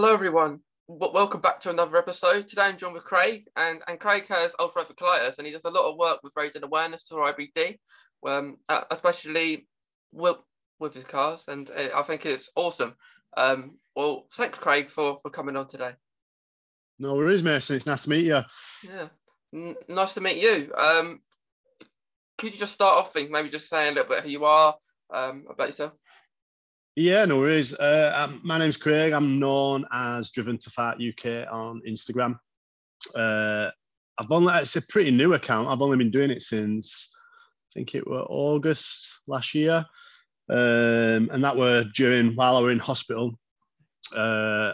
Hello, everyone. W- welcome back to another episode. Today I'm joined with Craig, and, and Craig has ulcerative colitis, and he does a lot of work with raising awareness to IBD, um, uh, especially with, with his cars, and uh, I think it's awesome. Um, well, thanks, Craig, for, for coming on today. No worries, Mason. It's nice to meet you. Yeah, N- nice to meet you. Um, could you just start off, think maybe just saying a little bit who you are, um, about yourself? Yeah, no worries. Uh, um, my name's Craig. I'm known as Driven to Fight UK on Instagram. Uh, I've only it's a pretty new account. I've only been doing it since I think it was August last year, um, and that were during while I were in hospital. Uh,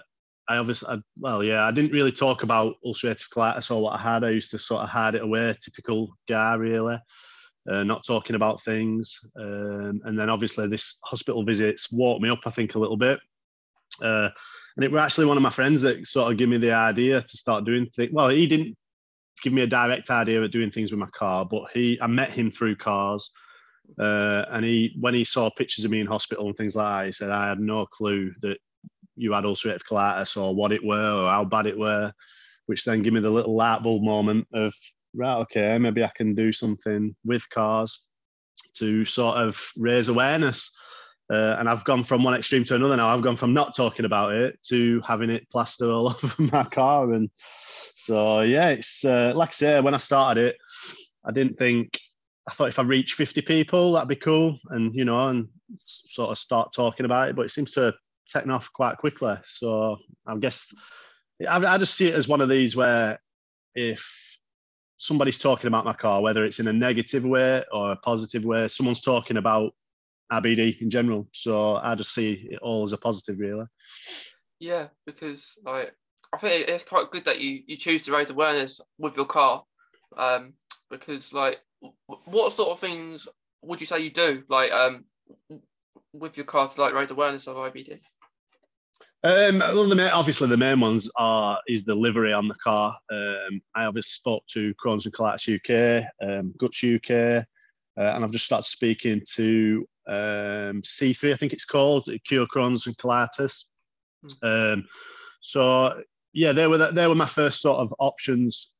I obviously, I, well, yeah, I didn't really talk about ulcerative colitis or what I had. I used to sort of hide it away, typical guy, really uh, not talking about things. Um, and then obviously this hospital visits woke me up, I think, a little bit. Uh, and it was actually one of my friends that sort of gave me the idea to start doing things. Well, he didn't give me a direct idea of doing things with my car, but he, I met him through cars. Uh, and he, when he saw pictures of me in hospital and things like that, he said, I had no clue that you had ulcerative colitis or what it were or how bad it were, which then gave me the little light bulb moment of, right, okay, maybe I can do something with cars to sort of raise awareness. Uh, and I've gone from one extreme to another now. I've gone from not talking about it to having it plastered all over my car. And so, yeah, it's uh, like I say, when I started it, I didn't think, I thought if I reach 50 people, that'd be cool. And, you know, and sort of start talking about it. But it seems to have taken off quite quickly. So I guess I, I just see it as one of these where if somebody's talking about my car, whether it's in a negative way or a positive way, someone's talking about IBD in general. So I just see it all as a positive, really. Yeah, because like I think it's quite good that you you choose to raise awareness with your car, um, because like what sort of things would you say you do like um with your car to like raise awareness of IBD? Um, well, the main, obviously the main ones are is the livery on the car. Um, I obviously spoke to Crohn's and Colitis UK, um, Guts UK, uh, and I've just started speaking to um, C3, I think it's called, Cure Crohn's and Colitis. Um, so yeah, they were they were my first sort of options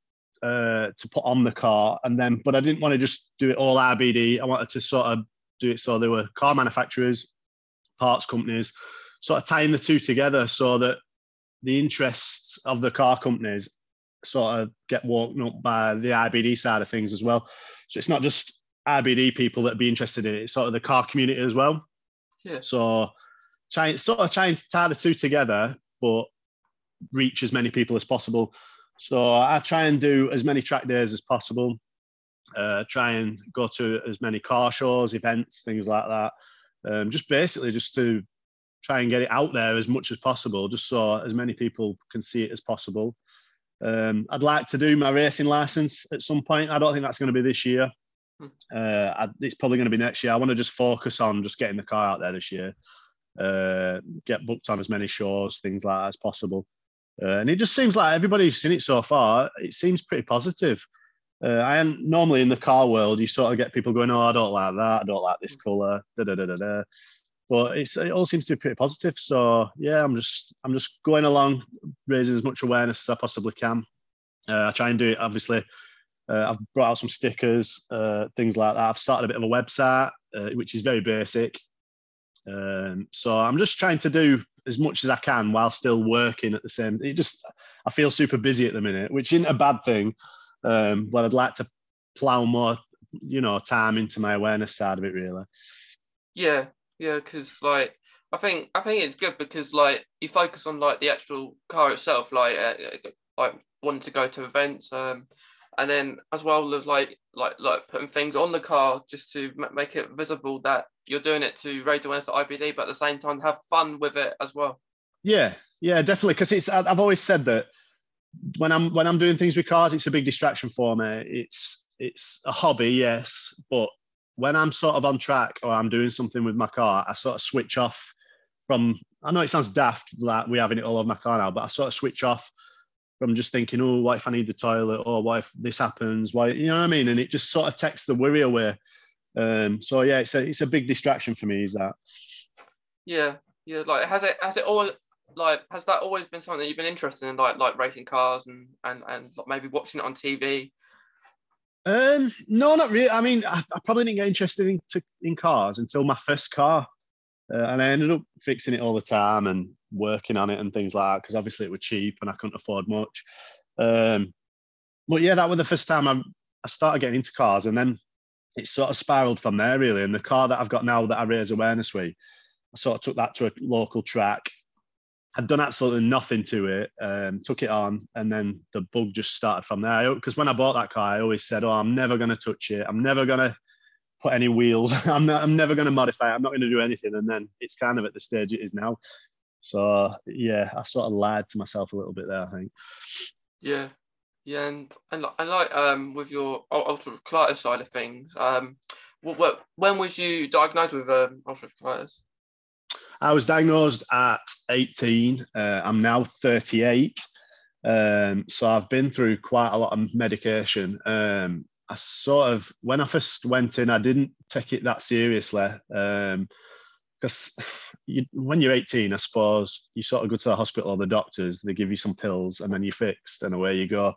uh, to put on the car, and then but I didn't want to just do it all IBD. I wanted to sort of do it so there were car manufacturers, parts companies sort of tying the two together so that the interests of the car companies sort of get woken up by the IBD side of things as well. So it's not just IBD people that be interested in it, it's sort of the car community as well. Yeah. So trying sort of trying to tie the two together, but reach as many people as possible. So I try and do as many track days as possible. Uh, try and go to as many car shows, events, things like that. Um, just basically just to try and get it out there as much as possible, just so as many people can see it as possible. Um, I'd like to do my racing license at some point. I don't think that's going to be this year. Hmm. Uh, I, it's probably going to be next year. I want to just focus on just getting the car out there this year, uh, get booked on as many shows, things like that as possible. Uh, and it just seems like everybody who's seen it so far, it seems pretty positive. Uh, I am normally in the car world, you sort of get people going, "Oh, I don't like that. I don't like this color." Da da da da da but it's it all seems to be pretty positive. So yeah, I'm just I'm just going along, raising as much awareness as I possibly can. Uh, I try and do it. Obviously, uh, I've brought out some stickers, uh, things like that. I've started a bit of a website, uh, which is very basic. Um, so I'm just trying to do as much as I can while still working at the same. It just I feel super busy at the minute, which isn't a bad thing. Um, but I'd like to plow more, you know, time into my awareness side of it, really. Yeah, yeah, because like I think I think it's good because like you focus on like the actual car itself, like uh, like wanting to go to events, um, and then as well as like like like putting things on the car just to make it visible that you're doing it to raise awareness for IBD, but at the same time have fun with it as well. Yeah, yeah, definitely. Because it's I've always said that when I'm when I'm doing things with cars, it's a big distraction for me. It's it's a hobby, yes, but when I'm sort of on track or I'm doing something with my car, I sort of switch off from. I know it sounds daft like we're having it all over my car now, but I sort of switch off from just thinking, oh, what if I need the toilet, or what if this happens? Why, you know what I mean? And it just sort of takes the worry away. Um, so yeah, it's a it's a big distraction for me. Is that? Yeah, yeah. Like has it has it all like has that always been something that you've been interested in, like like racing cars and and and maybe watching it on TV? Um, no, not really. I mean, I, I probably didn't get interested in, to, in cars until my first car, uh, and I ended up fixing it all the time and working on it and things like that because obviously it was cheap and I couldn't afford much. Um, but yeah, that was the first time I, I started getting into cars, and then it sort of spiraled from there really. And the car that I've got now that I raise awareness with, I sort of took that to a local track I'd done absolutely nothing to it, um, took it on, and then the bug just started from there. Because when I bought that car, I always said, "Oh, I'm never going to touch it. I'm never going to put any wheels. I'm not, I'm never going to modify it. I'm not going to do anything." And then it's kind of at the stage it is now. So yeah, I sort of lied to myself a little bit there. I think. Yeah, yeah, and and, and like um with your ulcerative colitis side of things, um, what, what when was you diagnosed with um, ulcerative colitis? I was diagnosed at 18. Uh, I'm now 38. Um, so I've been through quite a lot of medication. Um, I sort of, when I first went in, I didn't take it that seriously. Um, because you, when you're 18, I suppose you sort of go to the hospital or the doctors, they give you some pills, and then you're fixed, and away you go.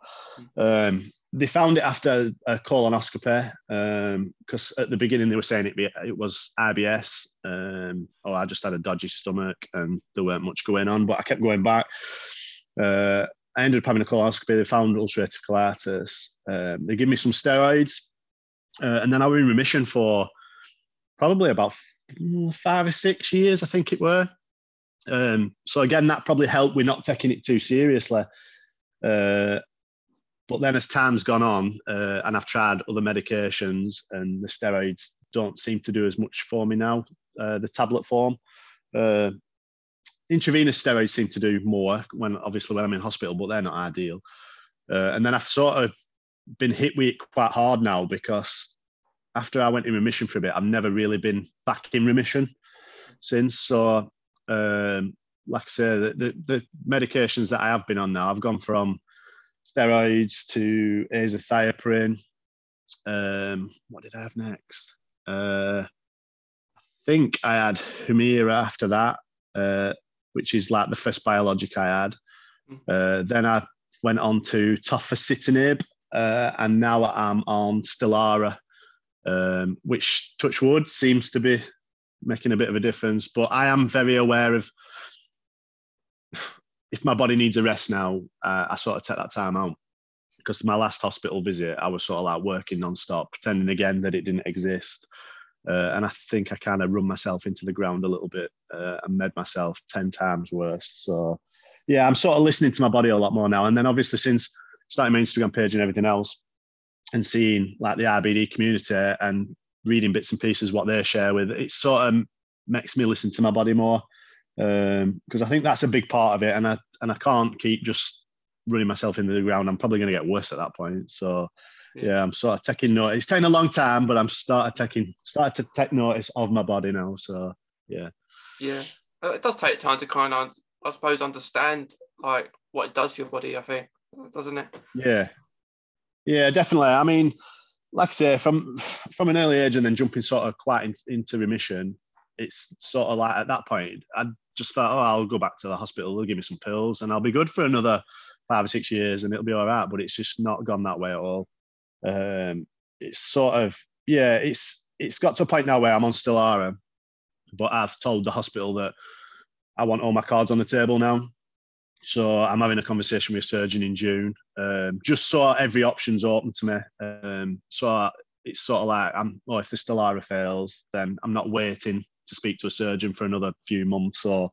They found it after a colonoscopy because um, at the beginning they were saying it, it was IBS. Um, or I just had a dodgy stomach and there weren't much going on, but I kept going back. Uh, I ended up having a colonoscopy. They found ulcerative colitis. Um, they gave me some steroids, uh, and then I was in remission for probably about five or six years, I think it were. Um, so again, that probably helped with not taking it too seriously. Uh, but then as time's gone on, uh, and I've tried other medications, and the steroids don't seem to do as much for me now. Uh, the tablet form, uh, intravenous steroids seem to do more when obviously when I'm in hospital, but they're not ideal. Uh, and then I've sort of been hit with it quite hard now because after I went in remission for a bit, I've never really been back in remission since. So, um, like I say, the, the, the, medications that I have been on now, I've gone from steroids to azathioprine. Um, what did I have next? Uh, I think I had Humira after that, uh, which is like the first biologic I had. Mm-hmm. Uh, then I went on to tofacitinib, uh, and now I'm on Stelara um, which touch wood seems to be making a bit of a difference. But I am very aware of if my body needs a rest now, uh, I sort of take that time out. Because my last hospital visit, I was sort of like working non-stop, pretending again that it didn't exist. Uh, and I think I kind of run myself into the ground a little bit uh, and made myself 10 times worse. So, yeah, I'm sort of listening to my body a lot more now. And then obviously, since starting my Instagram page and everything else, and seeing like the IBD community and reading bits and pieces what they share with it sort of makes me listen to my body more because um, I think that's a big part of it and I and I can't keep just running myself into the ground I'm probably going to get worse at that point so yeah. yeah. I'm sort of taking notice it's taken a long time but I'm started taking started to take notice of my body now so yeah yeah uh, it does take time to kind of I suppose understand like what it does to your body I think doesn't it yeah yeah, definitely. I mean, like I say, from from an early age and then jumping sort of quite in, into remission, it's sort of like at that point, I just thought, oh, I'll go back to the hospital. They'll give me some pills, and I'll be good for another five or six years, and it'll be all right. But it's just not gone that way at all. Um, it's sort of yeah, it's it's got to a point now where I'm on Stelara, but I've told the hospital that I want all my cards on the table now. So I'm having a conversation with a surgeon in June, um, just so every option's open to me. Um, so it's sort of like, I'm, oh, if the Stelara fails, then I'm not waiting to speak to a surgeon for another few months or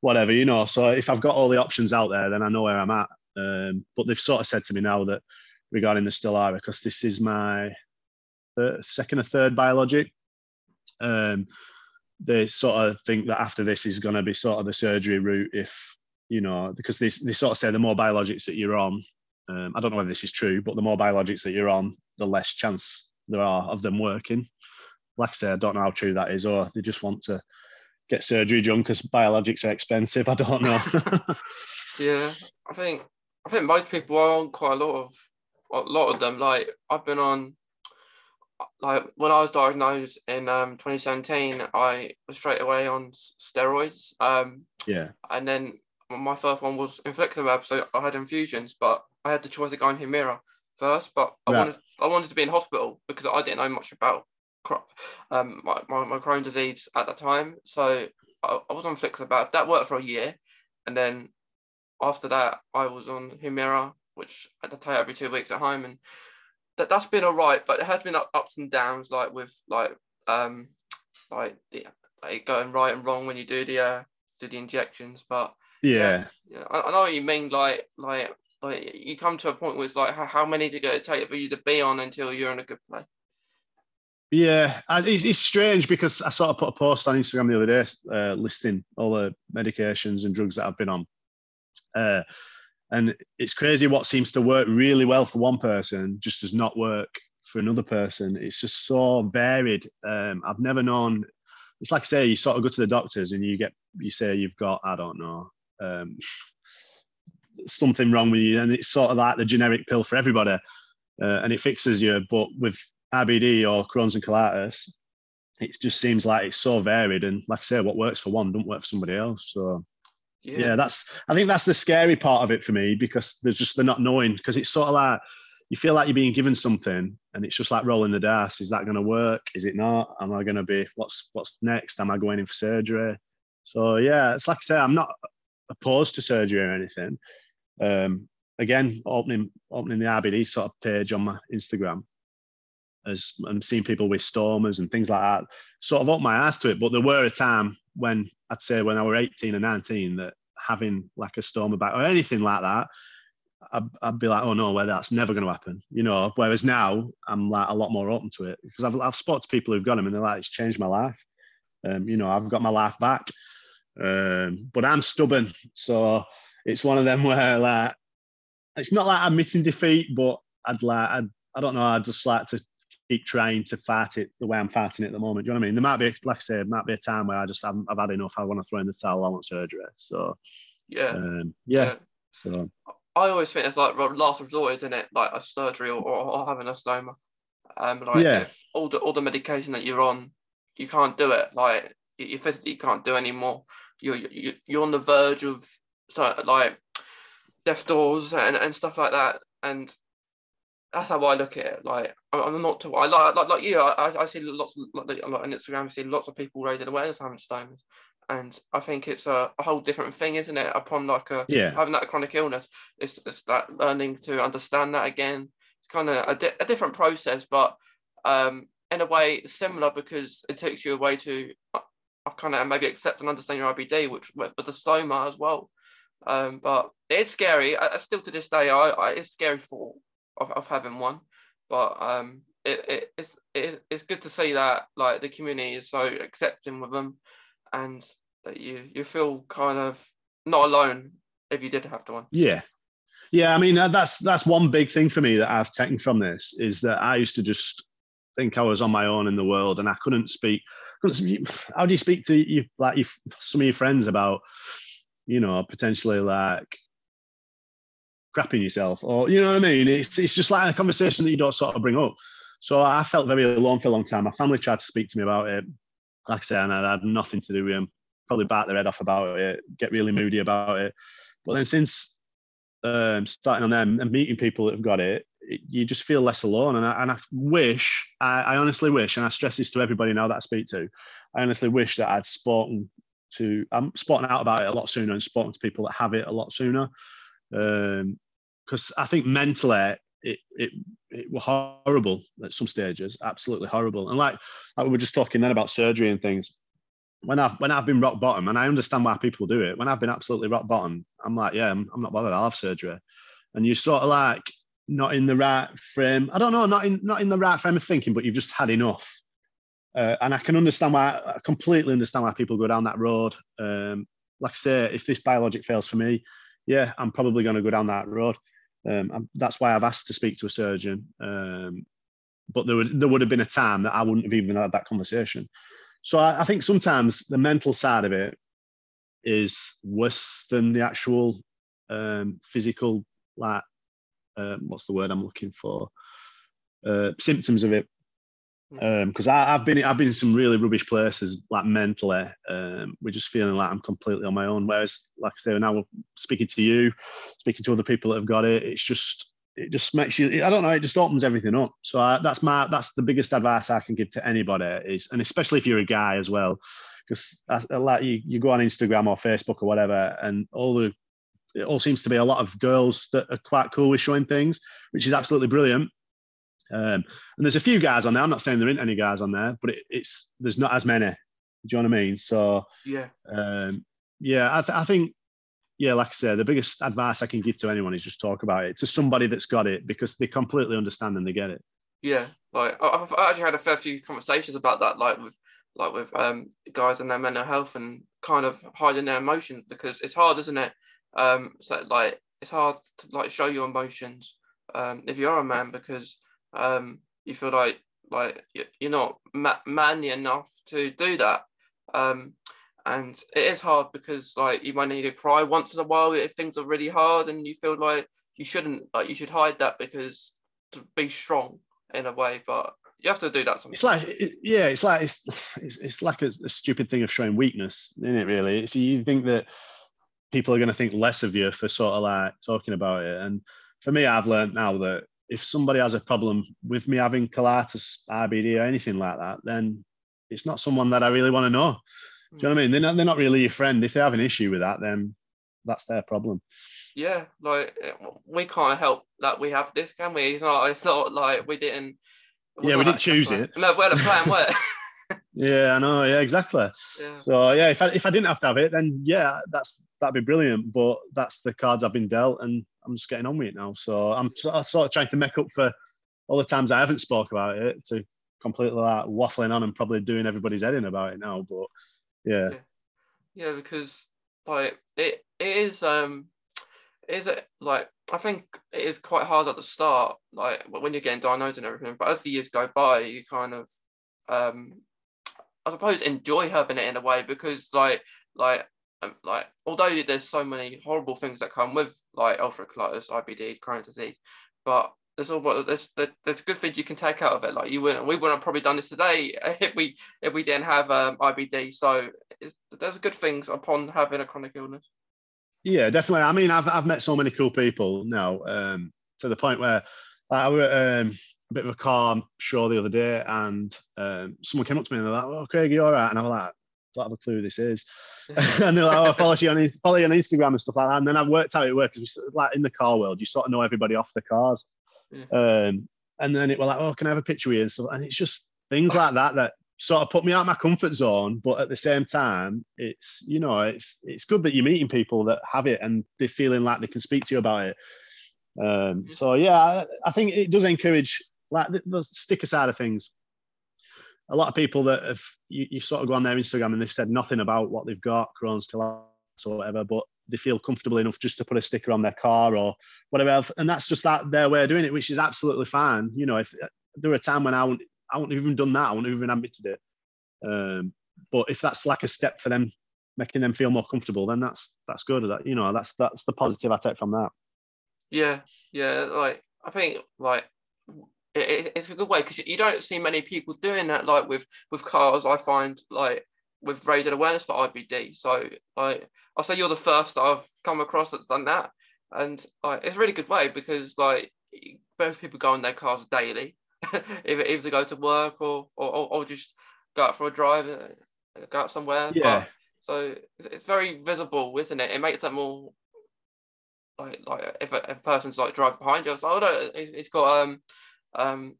whatever, you know. So if I've got all the options out there, then I know where I'm at. Um, but they've sort of said to me now that regarding the Stelara, because this is my third, second or third biologic, um, they sort of think that after this is going to be sort of the surgery route if you know, because they, they sort of say the more biologics that you're on, um, I don't know whether this is true, but the more biologics that you're on, the less chance there are of them working. Like I say, I don't know how true that is, or they just want to get surgery done because biologics are expensive. I don't know. yeah, I think I think most people are on quite a lot of a lot of them. Like I've been on, like when I was diagnosed in um, 2017, I was straight away on steroids. Um, yeah, and then my first one was infliximab, so I had infusions, but I had the choice of going Humira first, but I Yeah. wanted I wanted to be in hospital because I didn't know much about um my, my, my Crohn's disease at the time. So I, I was on infliximab. That worked for a year, and then after that I was on Humira, which I had to take every two weeks at home, and that that's been all right. But it has been up, ups and downs, like with like um like the like going right and wrong when you do the uh, do the injections, but Yeah. yeah, I, I know what you mean. Like, like, like you come to a point where it's like, how, how many to go take for you to be on until you're in a good place? Yeah, it's, it's strange because I sort of put a post on Instagram the other day uh, listing all the medications and drugs that I've been on. Uh, and it's crazy what seems to work really well for one person just does not work for another person. It's just so varied. Um, I've never known. It's like say you sort of go to the doctors and you get you say you've got I don't know um, something wrong with you, and it's sort of like the generic pill for everybody, uh, and it fixes you. But with IBD or Crohn's and colitis, it just seems like it's so varied. And like I say, what works for one don't work for somebody else. So Yeah, yeah, that's I think that's the scary part of it for me because there's just the not knowing because it's sort of like you feel like you're being given something and it's just like rolling the dice. Is that going to work? Is it not? Am I going to be what's what's next? Am I going in for surgery? So yeah, it's like I say, I'm not opposed to surgery or anything. Um, again, opening opening the IBD sort of page on my Instagram as I'm seeing people with stomas and things like that, sort of up my ass to it. But there were a time when I'd say when I were 18 or 19 that having like a stoma bag or anything like that, I'd, I'd be like, oh no, well that's never going to happen, you know. Whereas now I'm like a lot more open to it because I've I've spoken to people who've got them and they're like, it's changed my life. Um, you know, I've got my life back. Um, but I'm stubborn, so it's one of them where like it's not like I'm admitting defeat, but I'd like I'd, I don't know, I'd just like to keep trying to fight it the way I'm fighting it at the moment. Do you know what I mean? There might be, like I said, there might be a time where I just haven't, I've had enough. I want to throw in the towel. I want surgery. So yeah, um, yeah. So I always think it's like last resort, isn't it? Like a surgery or, or, or having a stoma. Um, like Yeah. all the all the medication that you're on, you can't do it. Like you you physically can't do anymore. You're you you're on the verge of so like death doors and, and stuff like that. And that's how I look at it. Like I'm, not too. I like like, like you. I, I see lots of like, like on Instagram. I see lots of people raising awareness having stomas, and I think it's a, a whole different thing, isn't it? Upon like a yeah, having that chronic illness, it's, it's that learning to understand that again. It's kind of a, di- a different process, but um, in a way similar because it takes you away to uh, kind of maybe accept and understand your IBD, which with, with the stoma as well. Um, but it's scary. I, I still to this day, I, I it's scary thought of, of having one. But um, it, it it's it, it's good to see that like the community is so accepting with them, and that you you feel kind of not alone if you did have to one. yeah, yeah. I mean, uh, that's that's one big thing for me that I've taken from this is that I used to just think I was on my own in the world and I couldn't speak. How do you speak to you like some of your friends about, you know, potentially like crapping yourself or you know what I mean? It's it's just like a conversation that you don't sort of bring up. So I felt very alone for a long time. My family tried to speak to me about it. Like I said, and I had nothing to do with them. Probably bat their head off about it, get really moody about it. But then since um, starting on them and meeting people that have got it, you just feel less alone. And I, and I wish, I, I honestly wish, and I stress this to everybody now that I speak to, I honestly wish that I'd spoken to, I'm spoken out about it a lot sooner and spoken to people that have it a lot sooner. Because I think mentally, it, it it was horrible at some stages, absolutely horrible. And like, like we were just talking then about surgery and things. When I've when I've been rock bottom, and I understand why people do it. When I've been absolutely rock bottom, I'm like, yeah, I'm, I'm not bothered. I'll have surgery. And you're sort of like not in the right frame. I don't know, not in not in the right frame of thinking, but you've just had enough. Uh, and I can understand why. I completely understand why people go down that road. Um, like I say, if this biologic fails for me, yeah, I'm probably going to go down that road. Um, that's why I've asked to speak to a surgeon. Um, but there would there would have been a time that I wouldn't have even had that conversation. So I, I think sometimes the mental side of it is worse than the actual um, physical, like um, what's the word I'm looking for? Uh, symptoms of it. Because um, I've been I've been in some really rubbish places like mentally. Um, we're just feeling like I'm completely on my own. Whereas, like I say, now speaking to you, speaking to other people that have got it, it's just it just makes you. I don't know. It just opens everything up. So I, that's my that's the biggest advice I can give to anybody is, and especially if you're a guy as well, because like you you go on Instagram or Facebook or whatever, and all the it all seems to be a lot of girls that are quite cool with showing things, which is absolutely brilliant. Um, and there's a few guys on there. I'm not saying there aren't any guys on there, but it, it's there's not as many. Do you know what I mean? So yeah, um, yeah. I, th- I think yeah, like I said, the biggest advice I can give to anyone is just talk about it to somebody that's got it because they completely understand and they get it. Yeah, like I've actually had a fair few conversations about that, like with like with um, guys and their mental health and kind of hiding their emotions because it's hard, isn't it? Um, so like it's hard to like show your emotions um, if you're a man because um, you feel like like you're not manly enough to do that. Um, and it is hard because like you might need to cry once in a while if things are really hard and you feel like you shouldn't like you should hide that because to be strong in a way but you have to do that sometimes. It's like, it, yeah, it's like it's it's, it's like a, a, stupid thing of showing weakness, isn't it? Really, so you think that people are going to think less of you for sort of like talking about it. And for me, I've learned now that if somebody has a problem with me having colitis, IBD, or anything like that, then it's not someone that I really want to know. Do you know what I mean? They're not, they're not really your friend. If they have an issue with that, then that's their problem. Yeah, like we can't help that we have this, can we? It's not. It's not like we didn't yeah, we didn't choose it. No, where the plan were. yeah, I know. Yeah, exactly. Yeah. So yeah, if I if I didn't have to have it, then yeah, that's that'd be brilliant. But that's the cards I've been dealt, and I'm just getting on with it now. So I'm sort of trying to make up for all the times I haven't spoke about it to completely like waffling on and probably doing everybody's head in about it now. But yeah, yeah, yeah because like it it is um is it like I think it is quite hard at the start, like when you're getting diagnosed and everything. But as the years go by, you kind of, um, I suppose, enjoy having it in a way because, like, like, um, like, although there's so many horrible things that come with like ulcerative colitis, IBD, Crohn's disease, but there's all there's there's good things you can take out of it. Like you wouldn't, we wouldn't have probably done this today if we if we didn't have um, IBD. So there's good things upon having a chronic illness. Yeah, definitely. I mean, I've I've met so many cool people now um, to the point where like, I was um, a bit of a car show the other day, and um, someone came up to me and they're like, "Oh, Craig, you all right?" And I was like, "Don't have a clue who this is." and they're like, "Oh, I follow you on follow you on Instagram and stuff like that." And then I've worked out it works like in the car world, you sort of know everybody off the cars. Yeah. Um, and then it was like, "Oh, can I have a picture with you?" And stuff. And it's just things like that that sort of put me out of my comfort zone but at the same time it's you know it's it's good that you're meeting people that have it and they're feeling like they can speak to you about it um, so yeah I, I, think it does encourage like the, the sticker side of things a lot of people that have you, you sort of go on their instagram and they've said nothing about what they've got crohn's colitis or whatever but they feel comfortable enough just to put a sticker on their car or whatever else. and that's just that their way of doing it which is absolutely fine you know if there were a time when i wouldn't I wouldn't even done that. I wouldn't even admitted it. Um, but if that's like a step for them, making them feel more comfortable, then that's that's good. That you know, that's that's the positive I take from that. Yeah, yeah. Like I think like it, it's a good way because you don't see many people doing that. Like with with cars, I find like with raising awareness for IBD. So like I'll say you're the first I've come across that's done that, and like it's a really good way because like most people go in their cars daily either, either to go to work or, or, or just go out for a drive, uh, go out somewhere. Yeah. But, so it's, it's very visible, isn't it? It makes it more like like if a, if a person's like driving behind you, it's like, oh no, he's got um um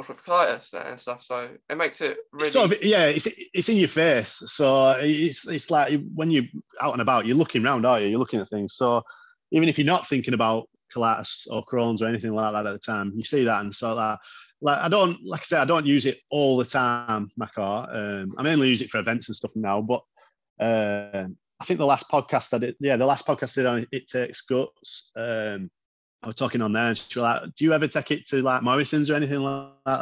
colitis and stuff. So it makes it really sort of, yeah, it's it's in your face. So it's it's like when you're out and about, you're looking around, are you? You're looking at things. So even if you're not thinking about colitis or Crohn's or anything like that at the time, you see that and so that like I don't like I say I don't use it all the time my car. Um, I mainly use it for events and stuff now. But uh, I think the last podcast I did, yeah, the last podcast I did on it takes guts. Um, I was talking on there, and she was like, "Do you ever take it to like Morrison's or anything like that?"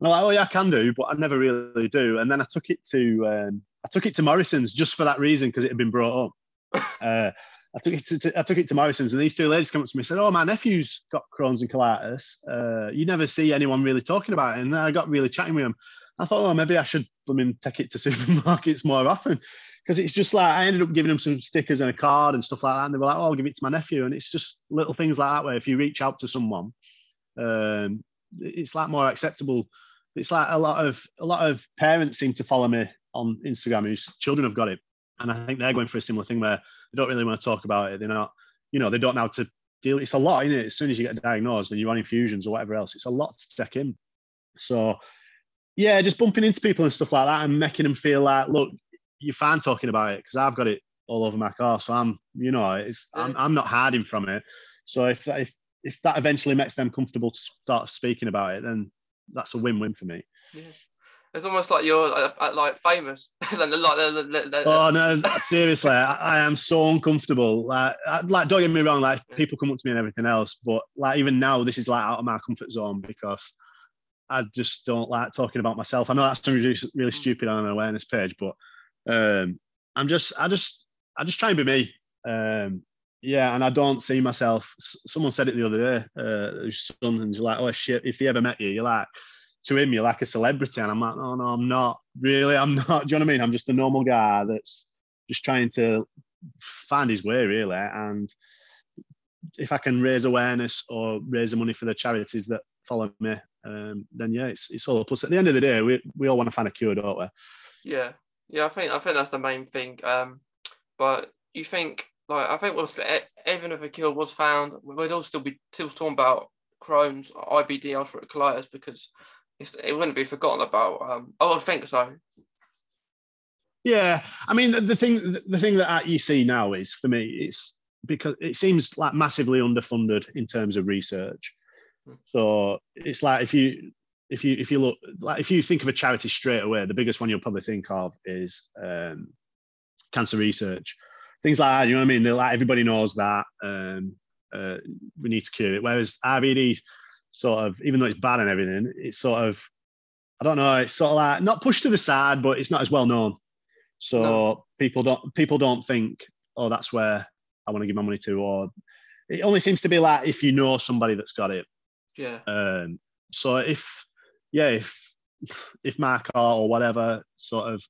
And I'm like, "Oh yeah, I can do, but I never really do." And then I took it to um, I took it to Morrison's just for that reason because it had been brought up. uh, I took it to, I took it to Morrison's, and these two ladies come up to me and said, "Oh, my nephew's got Crohn's and colitis. Uh, you never see anyone really talking about it." And I got really chatting with them. I thought, oh, maybe I should I mean, take it to supermarkets more often because it's just like I ended up giving them some stickers and a card and stuff like that, and they were like, "Oh, I'll give it to my nephew." And it's just little things like that where if you reach out to someone, um, it's like more acceptable. It's like a lot of a lot of parents seem to follow me on Instagram whose children have got it, and I think they're going for a similar thing where they don't really want to talk about it. They're not, you know, they don't know how to deal. It's a lot, isn't it? As soon as you get diagnosed and you're on infusions or whatever else, it's a lot to take in. So, yeah, just bumping into people and stuff like that and making them feel like, look, you're fine talking about it because I've got it all over my car. So I'm, you know, it's I'm, I'm not hiding from it. So if if if that eventually makes them comfortable to start speaking about it, then that's a win-win for me. Yeah. It's almost like you're uh like famous. like, oh no, seriously, I, I, am so uncomfortable. Like, I, like, don't get me wrong. Like, people come up to me and everything else, but like, even now, this is like out of my comfort zone because I just don't like talking about myself. I know that's really, really mm. stupid on an awareness page, but um, I'm just, I just, I just try and be me. Um, yeah, and I don't see myself. Someone said it the other day. Uh, son, and you're like, oh shit, if he ever met you, you're like, to him, you're like a celebrity, and I'm like, oh no, I'm not really. I'm not. Do you know what I mean? I'm just a normal guy that's just trying to find his way, really. And if I can raise awareness or raise the money for the charities that follow me, um, then yeah, it's it's all a plus. At the end of the day, we we all want to find a cure, don't we? Yeah, yeah. I think I think that's the main thing. Um, but you think like I think was even if a cure was found, we'd all still be still talking about Crohn's, IBD, ulcerative colitis because it wouldn't be forgotten about. Um, I would think so. Yeah, I mean the, the thing the thing that you see now is for me it's because it seems like massively underfunded in terms of research. So it's like if you if you if you look like if you think of a charity straight away, the biggest one you'll probably think of is um, cancer research, things like that. You know what I mean? They're like everybody knows that um, uh, we need to cure it. Whereas IBD, sort of, even though it's bad and everything, it's sort of, I don't know, it's sort of like not pushed to the side, but it's not as well known. So no. people don't people don't think, oh, that's where I want to give my money to, or it only seems to be like if you know somebody that's got it. Yeah. Um, so if yeah, if if Mark or whatever sort of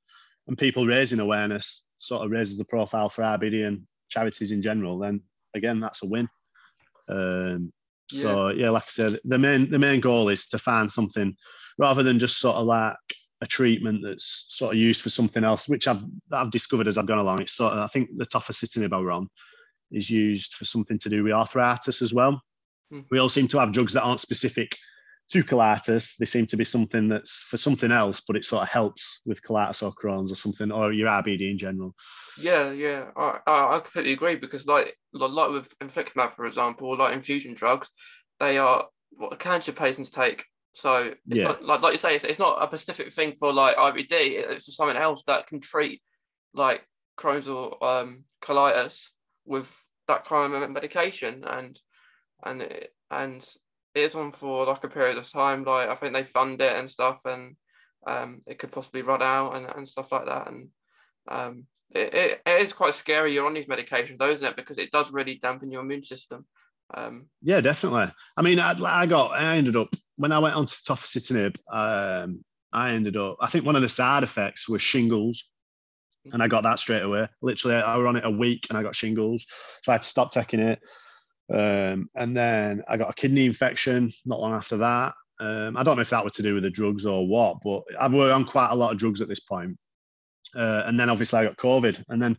and people raising awareness sort of raises the profile for IBD and charities in general, then again that's a win. Um, so yeah. yeah, like I said, the main the main goal is to find something rather than just sort of like a treatment that's sort of used for something else, which I've I've discovered as I've gone along. It's sort of I think the tofacitinib I on is used for something to do with arthritis as well. Hmm. We all seem to have drugs that aren't specific to colitis. They seem to be something that's for something else, but it sort of helps with colitis or Crohn's or something, or your IBD in general. Yeah, yeah, I, I completely agree because like like with infliximab, for example, like infusion drugs, they are what cancer patients take. So yeah. Not, like like you say, it's, it's not a specific thing for like IBD. It's just something else that can treat like Crohn's or um, colitis with that kind of medication, and and it, and it's on for like a period of time. Like I think they fund it and stuff, and um, it could possibly run out and, and stuff like that. And um, it, it, it is quite scary. You're on these medications, though, isn't it? Because it does really dampen your immune system. Um, yeah, definitely. I mean, I, I, got, I ended up when I went on to tofacitinib, um, I ended up. I think one of the side effects was shingles, and I got that straight away. Literally, I was on it a week, and I got shingles, so I had to stop taking it. Um, and then I got a kidney infection not long after that. Um, I don't know if that were to do with the drugs or what, but I've worked on quite a lot of drugs at this point. Uh, and then obviously I got COVID. And then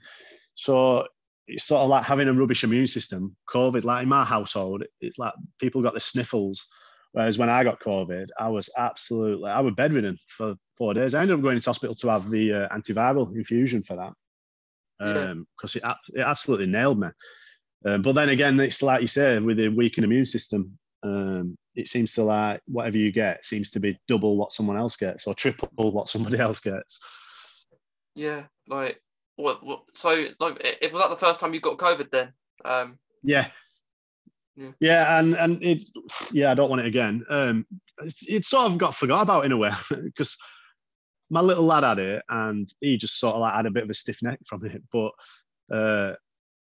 so it's sort of like having a rubbish immune system. COVID, like in my household, it's like people got the sniffles. Whereas when I got COVID, I was absolutely, I was bedridden for four days. I ended up going into hospital to have the uh, antiviral infusion for that because um, it, it absolutely nailed me. Um, but then again, it's like you say, with a weakened immune system, um, it seems to like whatever you get seems to be double what someone else gets or triple what somebody else gets. Yeah, like what? what so, like, it was that the first time you got COVID then? Um, yeah. Yeah. yeah, and and it, yeah, I don't want it again. Um, it's, it sort of got forgot about in a way because my little lad had it, and he just sort of like had a bit of a stiff neck from it. But uh,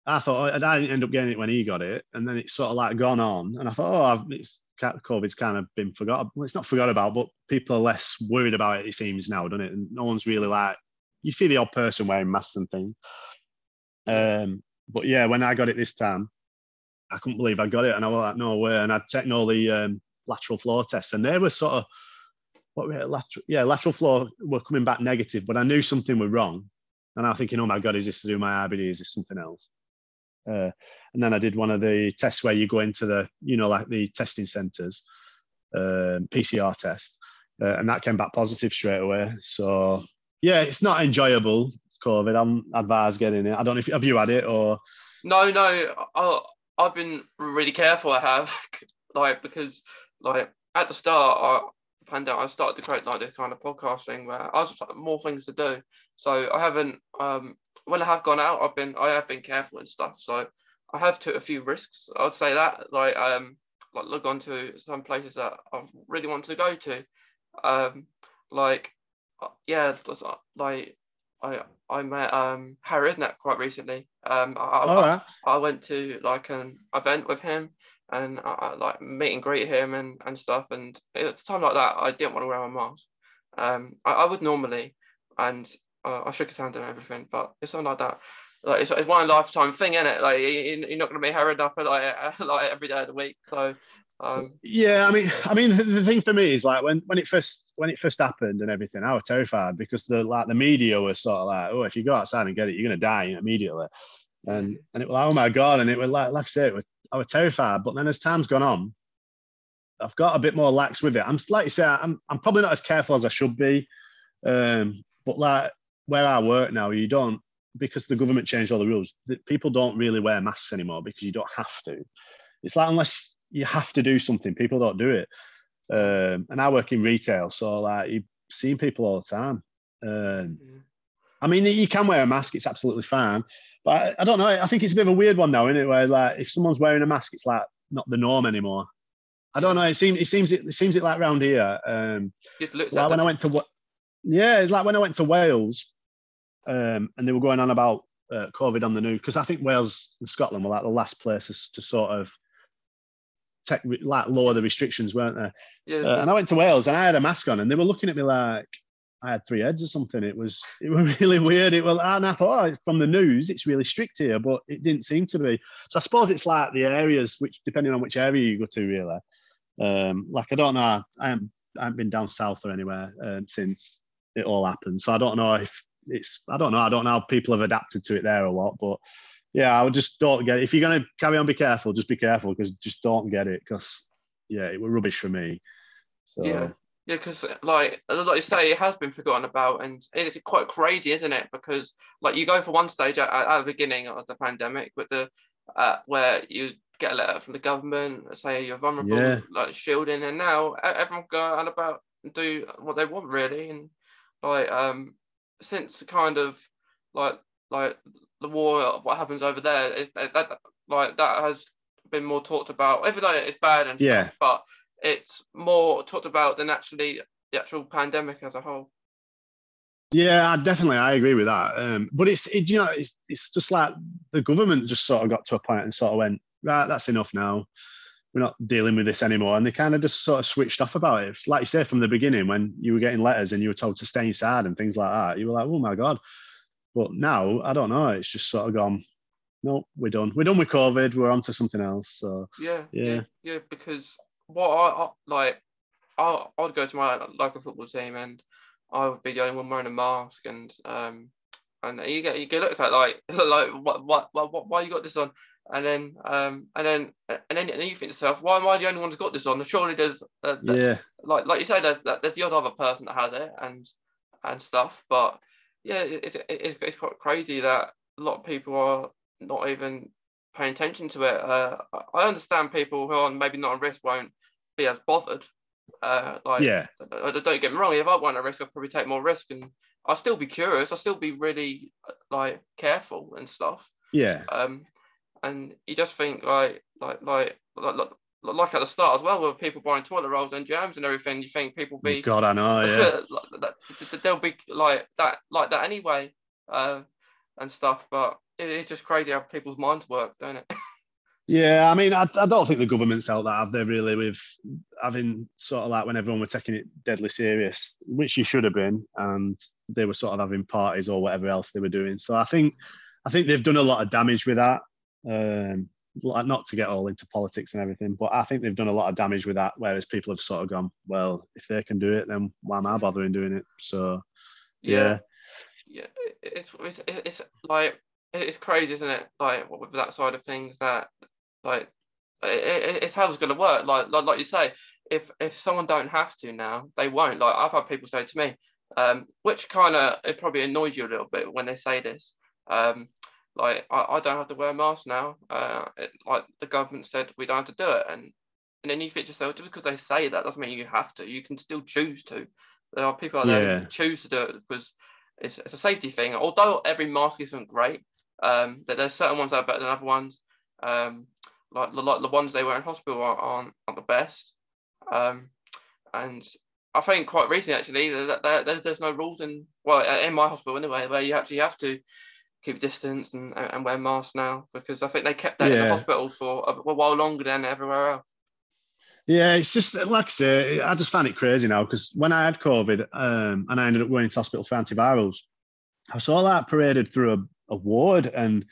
I thought I didn't end up getting it when he got it, and then it's sort of like gone on, and I thought, oh, I've, it's COVID's kind of been forgotten. Well, it's not forgot about, but people are less worried about it. It seems now, doesn't it? And no one's really like you see the odd person wearing masks and things. Um, but yeah, when I got it this time, I couldn't believe I got it, and I was like, no way. And I'd taken all the um, lateral flow tests, and they were sort of what were it, lateral, yeah, lateral flow were coming back negative, but I knew something was wrong, and I'm thinking, oh my god, is this to do my IBD? Is this something else? Uh, and then I did one of the tests where you go into the, you know, like the testing centres, um, PCR test, uh, and that came back positive straight away. So yeah, it's not enjoyable. COVID. I'm advised getting it. I don't know if have you had it or. No, no. I, I've been really careful. I have like because like at the start, I pandemic, I started to create like this kind of podcast thing where I was just like, more things to do. So I haven't um when I have gone out, I've been I have been careful and stuff. So I have took a few risks. I'd say that like um like look onto some places that I've really wanted to go to. Um like uh, yeah, uh, like I I met um Harry Redknapp quite recently. Um I, oh, I, I, went to like an event with him and I, I, like meet and greet him and, and stuff and at a time like that I didn't want to wear my mask. Um I, I would normally and uh, I shook his hand and everything, but it's something like that. Like it's, it's one lifetime thing, isn't it? Like you, are not going to be Harry enough for like like every day of the week. So um, yeah, I mean, I mean, the thing for me is like when when it first when it first happened and everything, I was terrified because the like the media was sort of like, oh, if you go outside and get it, you're gonna die immediately, and and it was like, oh my god, and it was like like I said, was, I was terrified. But then as time's gone on, I've got a bit more lax with it. I'm like you say, I'm I'm probably not as careful as I should be, um, but like where I work now, you don't because the government changed all the rules. People don't really wear masks anymore because you don't have to. It's like unless you have to do something. People don't do it. Um, and I work in retail, so like you've seen people all the time. Um, I mean, you can wear a mask; it's absolutely fine. But I, I, don't know. I think it's a bit of a weird one now, isn't it? Where like if someone's wearing a mask, it's like not the norm anymore. I don't know. It seems it seems it, seems it like round here. Um, like when I went to what? yeah, it's like when I went to Wales, um, and they were going on about uh, COVID on the news because I think Wales and Scotland were like the last places to sort of take, like lower the restrictions, weren't they? Yeah. Uh, and I went to Wales and I had a mask on, and they were looking at me like I had three heads or something. It was it was really weird. It was, and I thought, oh, from the news, it's really strict here, but it didn't seem to be. So I suppose it's like the areas, which depending on which area you go to, really. Um, like I don't know, I haven't, I haven't been down south or anywhere um, since it all happened, so I don't know if it's I don't know I don't know how people have adapted to it there or what, but yeah, I would just don't get it. If you're going to carry on, be careful. Just be careful because just don't get it because yeah, it was rubbish for me. So. Yeah, yeah, because like like you say, it has been forgotten about, and it's quite crazy, isn't it? Because like you go for one stage at, at the beginning of the pandemic with the uh, where you get a letter from the government say you're vulnerable, yeah. like shielding, and now everyone go on about and do what they want really, and like um since kind of like like the war, what happens over there, is that, that like that has been more talked about. Even though it's bad and yeah. stuff, but it's more talked about than actually the actual pandemic as a whole. Yeah, definitely, I agree with that. Um, but it's it, you know it's it's just like the government just sort of got to a point and sort of went right, that's enough now. We're not dealing with this anymore, and they kind of just sort of switched off about it. Like you say from the beginning, when you were getting letters and you were told to stay inside and things like that, you were like, oh my god, but now I don't know. It's just sort of gone. No, we're done. We're done with COVID. We're on to something else. So yeah, yeah, yeah. yeah because what I, I like, I I'd go to my local football team and I would be the only one wearing a mask and um and you get you get looks at like like what what what why you got this on and then um and then and then, and then you think to yourself why am I the only one who's got this on surely there's uh, yeah like like you say there's there's the odd other person that has it and and stuff but yeah, it's, it's, it's quite crazy that a lot of people are not even paying attention to it. Uh, I understand people who are maybe not at risk won't be as bothered. Uh, like, yeah, don't get me wrong. If I weren't at risk, I'd probably take more risk, and I'll still be curious. I'll still be really like careful and stuff. Yeah. Um, and you just think like like like like, like at the start as well, with people buying toilet rolls and jams and everything, you think people be God, I know, yeah, they'll be like that, like that anyway. Uh, and stuff. But it, it's just crazy how people's minds work, don't it? Yeah, I mean, I, I don't think the government's helped that, have they, really, with having sort of like when everyone were taking it deadly serious, which you should have been, and they were sort of having parties or whatever else they were doing. So I think I think they've done a lot of damage with that. Um, like not to get all into politics and everything, but I think they've done a lot of damage with that. Whereas people have sort of gone, well, if they can do it, then why am I bothering doing it? So, yeah, yeah, it's it's, it's like it's crazy, isn't it? Like with that side of things, that like it, it's how it's going to work. Like, like like you say, if if someone don't have to now, they won't. Like I've had people say to me, um, which kind of it probably annoys you a little bit when they say this. Um, like I, I don't have to wear a mask now. Uh, it, like the government said we don't have to do it, and and then you think yourself just because they say that doesn't mean you have to. You can still choose to. There are people out there yeah. who choose to do it because it's, it's a safety thing. Although every mask isn't great, um, that there's certain ones that are better than other ones. Um, like the like the ones they wear in hospital aren't aren't the best. Um, and I think quite recently actually that, that, that there's no rules in well in my hospital anyway where you actually have to keep distance and, and wear masks now because I think they kept that yeah. in the hospitals for a, while longer than everywhere else. Yeah, it's just like I say, I just find it crazy now because when I had COVID um, and I ended up going to hospital for antivirals, I saw that paraded through a, a ward and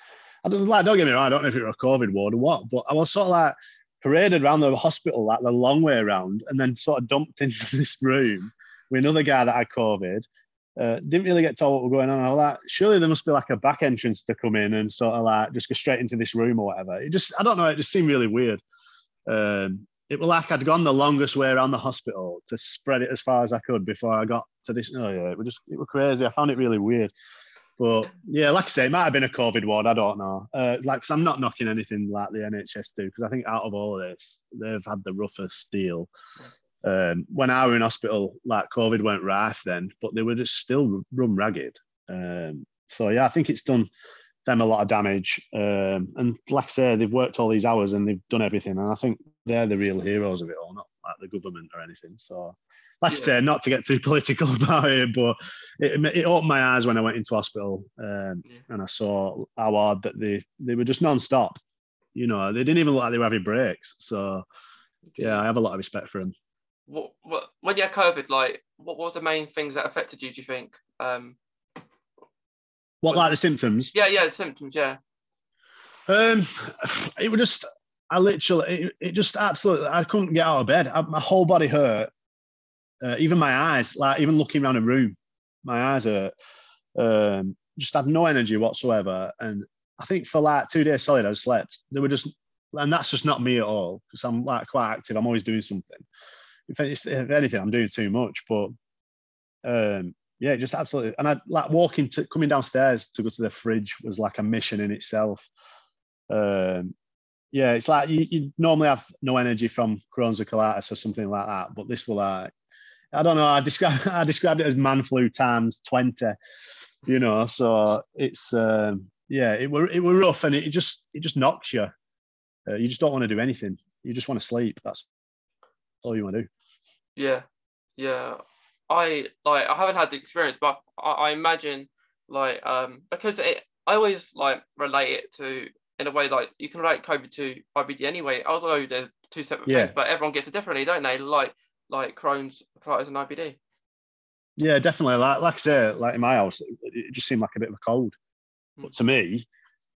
I don't like. Don't get me wrong. I don't know if it was a COVID ward or what, but I was sort of like paraded around the hospital like the long way around, and then sort of dumped into this room with another guy that had COVID. Uh, didn't really get told what was going on. I was like, surely there must be like a back entrance to come in and sort of like just go straight into this room or whatever. It just, I don't know. It just seemed really weird. Um, it was like I'd gone the longest way around the hospital to spread it as far as I could before I got to this. Oh yeah, it was just, it was crazy. I found it really weird. But yeah, like I say, it might have been a COVID ward. I don't know. Uh, like, I'm not knocking anything like the NHS do because I think out of all of this, they've had the roughest deal. Um, when I were in hospital, like COVID went rife then, but they were just still run ragged. Um, so yeah, I think it's done them a lot of damage. Um, and like I say, they've worked all these hours and they've done everything. And I think they're the real heroes of it all, not like the government or anything. So like yeah. I said, not to get too political about it, but it, it opened my eyes when I went into hospital um, yeah. and I saw how hard that they they were just non-stop. You know, they didn't even look like they were having breaks. So yeah, I have a lot of respect for them. What, what when you had COVID, like what was the main things that affected you? Do you think? Um, what like the symptoms? Yeah, yeah, the symptoms. Yeah. Um, it was just I literally it, it just absolutely I couldn't get out of bed. I, my whole body hurt uh, even my eyes, like even looking around a room, my eyes are um, just had no energy whatsoever. And I think for like two days solid, I slept. They were just, and that's just not me at all because I'm like quite active. I'm always doing something. If, if anything, I'm doing too much. But um, yeah, just absolutely. And I like walking to coming downstairs to go to the fridge was like a mission in itself. Um, yeah, it's like you, you normally have no energy from Crohn's or colitis or something like that, but this will like I don't know. I describe I described it as man flu times twenty. You know, so it's um, yeah, it were it were rough, and it just it just knocks you. Uh, you just don't want to do anything. You just want to sleep. That's all you want to do. Yeah, yeah. I like I haven't had the experience, but I, I imagine like um because it I always like relate it to in a way like you can relate COVID to IBD anyway, although they're two separate yeah. things, but everyone gets it differently, don't they? Like like Crohn's, colitis, and IBD. Yeah, definitely. Like, like I say, like in my house, it, it just seemed like a bit of a cold. Mm. But to me,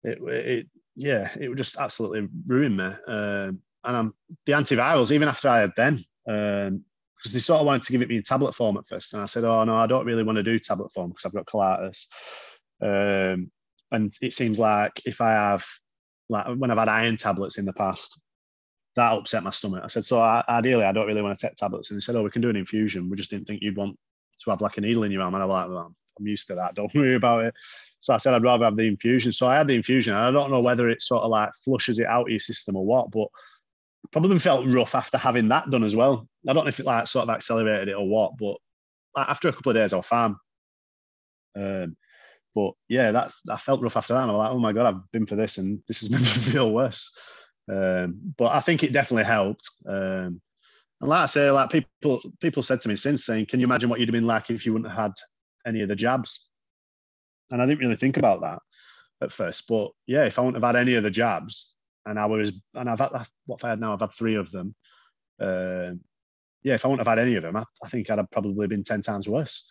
it, it yeah, it would just absolutely ruin me. Um, and I'm the antivirals, even after I had them, because um, they sort of wanted to give it me in tablet form at first, and I said, "Oh no, I don't really want to do tablet form because I've got colitis." Um, and it seems like if I have, like when I've had iron tablets in the past, that upset my stomach. I said, so I, ideally, I don't really want to take tablets. And he said, oh, we can do an infusion. We just didn't think you'd want to have like a needle in your arm. And I'm like, well, I'm used to that. Don't worry about it. So I said, I'd rather have the infusion. So I had the infusion. And I don't know whether it sort of like flushes it out of your system or what, but probably felt rough after having that done as well. I don't know if it like sort of accelerated it or what, but after a couple of days, I was fine. Um, but yeah, that's I felt rough after that. And I was like, oh my god, I've been for this, and this has made me feel worse. Um, but I think it definitely helped. Um, and like I say, like people people said to me since saying, "Can you imagine what you'd have been like if you wouldn't have had any of the jabs?" And I didn't really think about that. at first. But yeah, if I wouldn't have had any of the jabs, and I was, and I've had what if I had now? I've had three of them. Uh, yeah, if I wouldn't have had any of them, I, I think I'd have probably been ten times worse.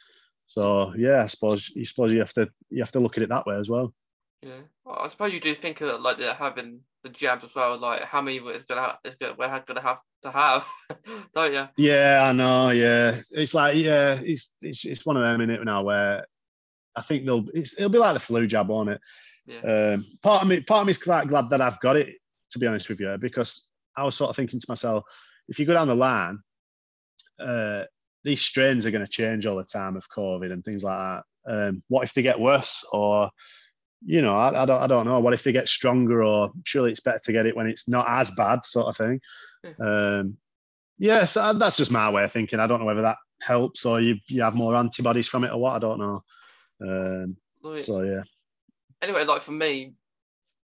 So yeah, I suppose you suppose you have to you have to look at it that way as well. Yeah, well, I suppose you do think of it like they're having the jabs as well. Like how many is gonna is gonna we're gonna have to have, don't you? Yeah, I know. Yeah, it's like yeah, it's it's, it's one of them in it now where I think they'll it'll be like the flu jab, won't it? Yeah. Um, part of me part of me is quite glad that I've got it to be honest with you because I was sort of thinking to myself, if you go down the line, uh, these strains are going to change all the time of COVID and things like that. Um, what if they get worse or you know, I, I, don't, I don't know. What if they get stronger, or surely it's better to get it when it's not as bad, sort of thing. Um, yeah, so that's just my way of thinking. I don't know whether that helps or you you have more antibodies from it or what. I don't know. Um, like, so yeah. Anyway, like for me,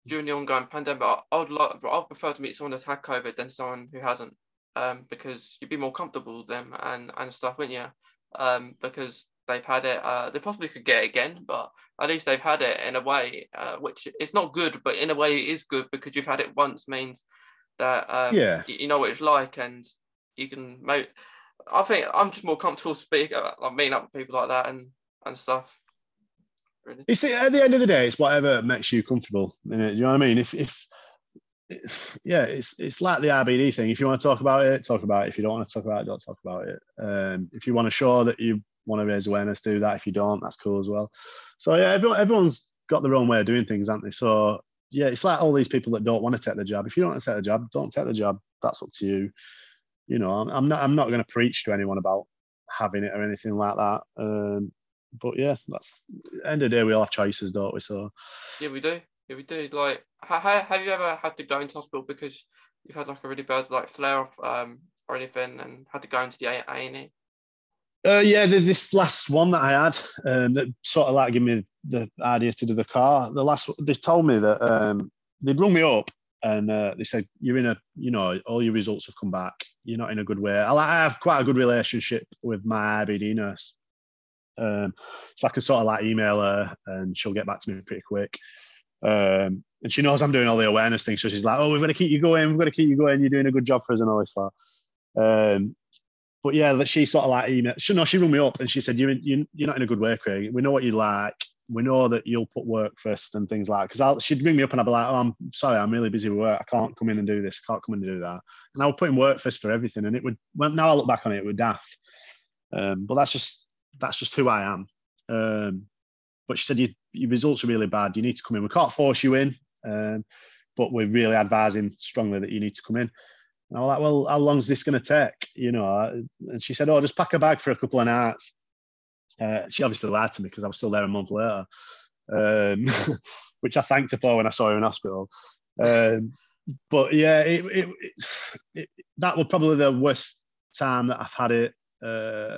during the ongoing pandemic, I would like, I'd prefer to meet someone that's had COVID than someone who hasn't, um, because you'd be more comfortable with them and and stuff, wouldn't you? Um, because they've had it. Uh, they possibly could get it again, but at least they've had it in a way, uh, which is not good, but in a way it is good because you've had it once means that um, yeah, you know what it's like, and you can make. I think I'm just more comfortable speaking, like meeting up with people like that and and stuff. Really. You see, at the end of the day, it's whatever makes you comfortable. You know what I mean? If if yeah, it's it's like the IBD thing. If you want to talk about it, talk about it. If you don't want to talk about it, don't talk about it. Um, if you want to show that you want to raise awareness, do that. If you don't, that's cool as well. So yeah, everyone, everyone's got their own way of doing things, aren't they? So yeah, it's like all these people that don't want to take the job. If you don't want to take the job, don't take the job. That's up to you. You know, I'm, I'm not I'm not going to preach to anyone about having it or anything like that. Um, but yeah, that's end of the day we all have choices, don't we? So yeah, we do. Yeah, we do. Like, how, have you ever had to go into hospital because you've had like a really bad like flare up um, or anything, and had to go into the A and E? Uh, yeah, the, this last one that I had um, that sort of like gave me the idea to do the car. The last they told me that um, they'd rung me up and uh, they said you're in a you know all your results have come back. You're not in a good way. I, I have quite a good relationship with my IBD nurse, um, so I can sort of like email her and she'll get back to me pretty quick. Um, and she knows I'm doing all the awareness things, so she's like, "Oh, we're going to keep you going. We're going to keep you going. You're doing a good job for us and all this stuff." Um, but yeah, that she sort of like email. She, no, she rung me up and she said, "You're you, you're not in a good way, Craig. We know what you like. We know that you'll put work first and things like." Because she'd ring me up and I'd be like, "Oh, I'm sorry, I'm really busy with work. I can't come in and do this. I can't come in and do that." And I would put in work first for everything, and it would. Well, now I look back on it, it would daft. Um, but that's just that's just who I am. Um, but she said, your, your results are really bad. You need to come in. We can't force you in, um, but we're really advising strongly that you need to come in. And I was like, well, how long is this going to take? You know, and she said, oh, just pack a bag for a couple of nights. Uh, she obviously lied to me because I was still there a month later, um, which I thanked her for when I saw her in hospital. Um, but yeah, it, it, it, that was probably the worst time that I've had it uh,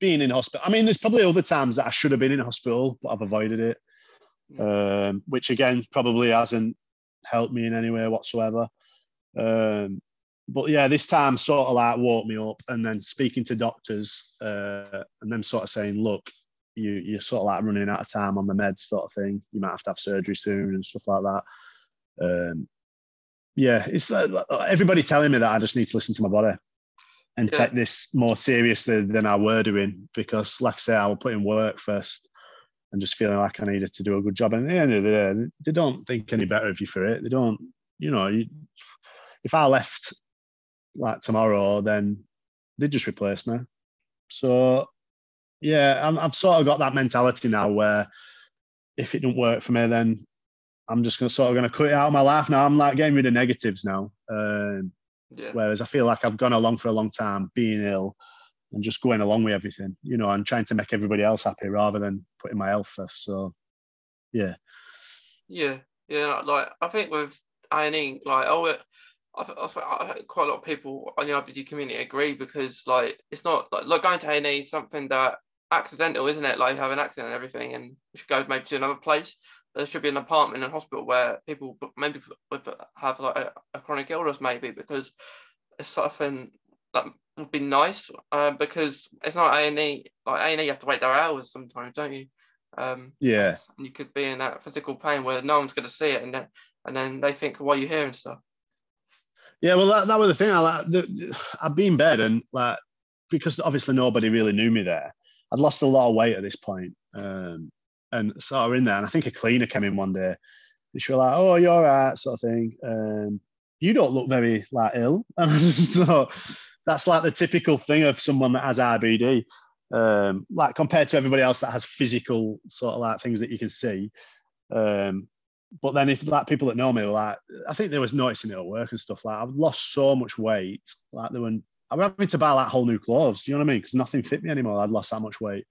being in hospital. I mean, there's probably other times that I should have been in hospital, but I've avoided it, um, which again probably hasn't helped me in any way whatsoever. Um, but yeah, this time sort of like woke me up and then speaking to doctors uh, and them sort of saying, look, you, you're sort of like running out of time on the meds sort of thing. You might have to have surgery soon and stuff like that. Um, yeah, it's uh, everybody telling me that I just need to listen to my body and yeah. take this more seriously than I were doing because, like I say, I was putting work first and just feeling like I needed to do a good job. And at the end of the day, they don't think any better of you for it. They don't, you know, you, if I left like tomorrow, then they just replace me. So yeah, i have sort of got that mentality now where if it don't work for me, then I'm just gonna sort of gonna cut it out of my life now. I'm like getting rid of negatives now. Um, yeah. Whereas I feel like I've gone along for a long time being ill and just going along with everything, you know, and trying to make everybody else happy rather than putting my health first. So yeah. Yeah, yeah. Like I think with ironing, like oh, I, I, I quite a lot of people on the IBD community agree because like it's not like, like going to A&E something that accidental, isn't it? Like you have an accident and everything, and you should go maybe to another place. There should be an apartment in a hospital where people maybe would have like a, a chronic illness, maybe because it's something that would be nice. Uh, because it's not A and E. Like A and E, you have to wait their hours sometimes, don't you? Um, Yeah. and you could be in that physical pain where no one's going to see it, and then and then they think, "Why are you here?" and stuff. Yeah, well, that, that was the thing. I like, the, I'd be in bed and like, because obviously nobody really knew me there. I'd lost a lot of weight at this point, um, and sort her in there. And I think a cleaner came in one day, and she was like, "Oh, you're all right," sort of thing. Um, you don't look very like ill, and I just thought that's like the typical thing of someone that has IBD. Um, like compared to everybody else that has physical sort of like things that you can see. Um, but then if like people that know me were like, I think they was noticing it at work and stuff. Like I've lost so much weight. Like they were, I'm having to buy like whole new clothes. You know what I mean? Because nothing fit me anymore. I'd lost that much weight.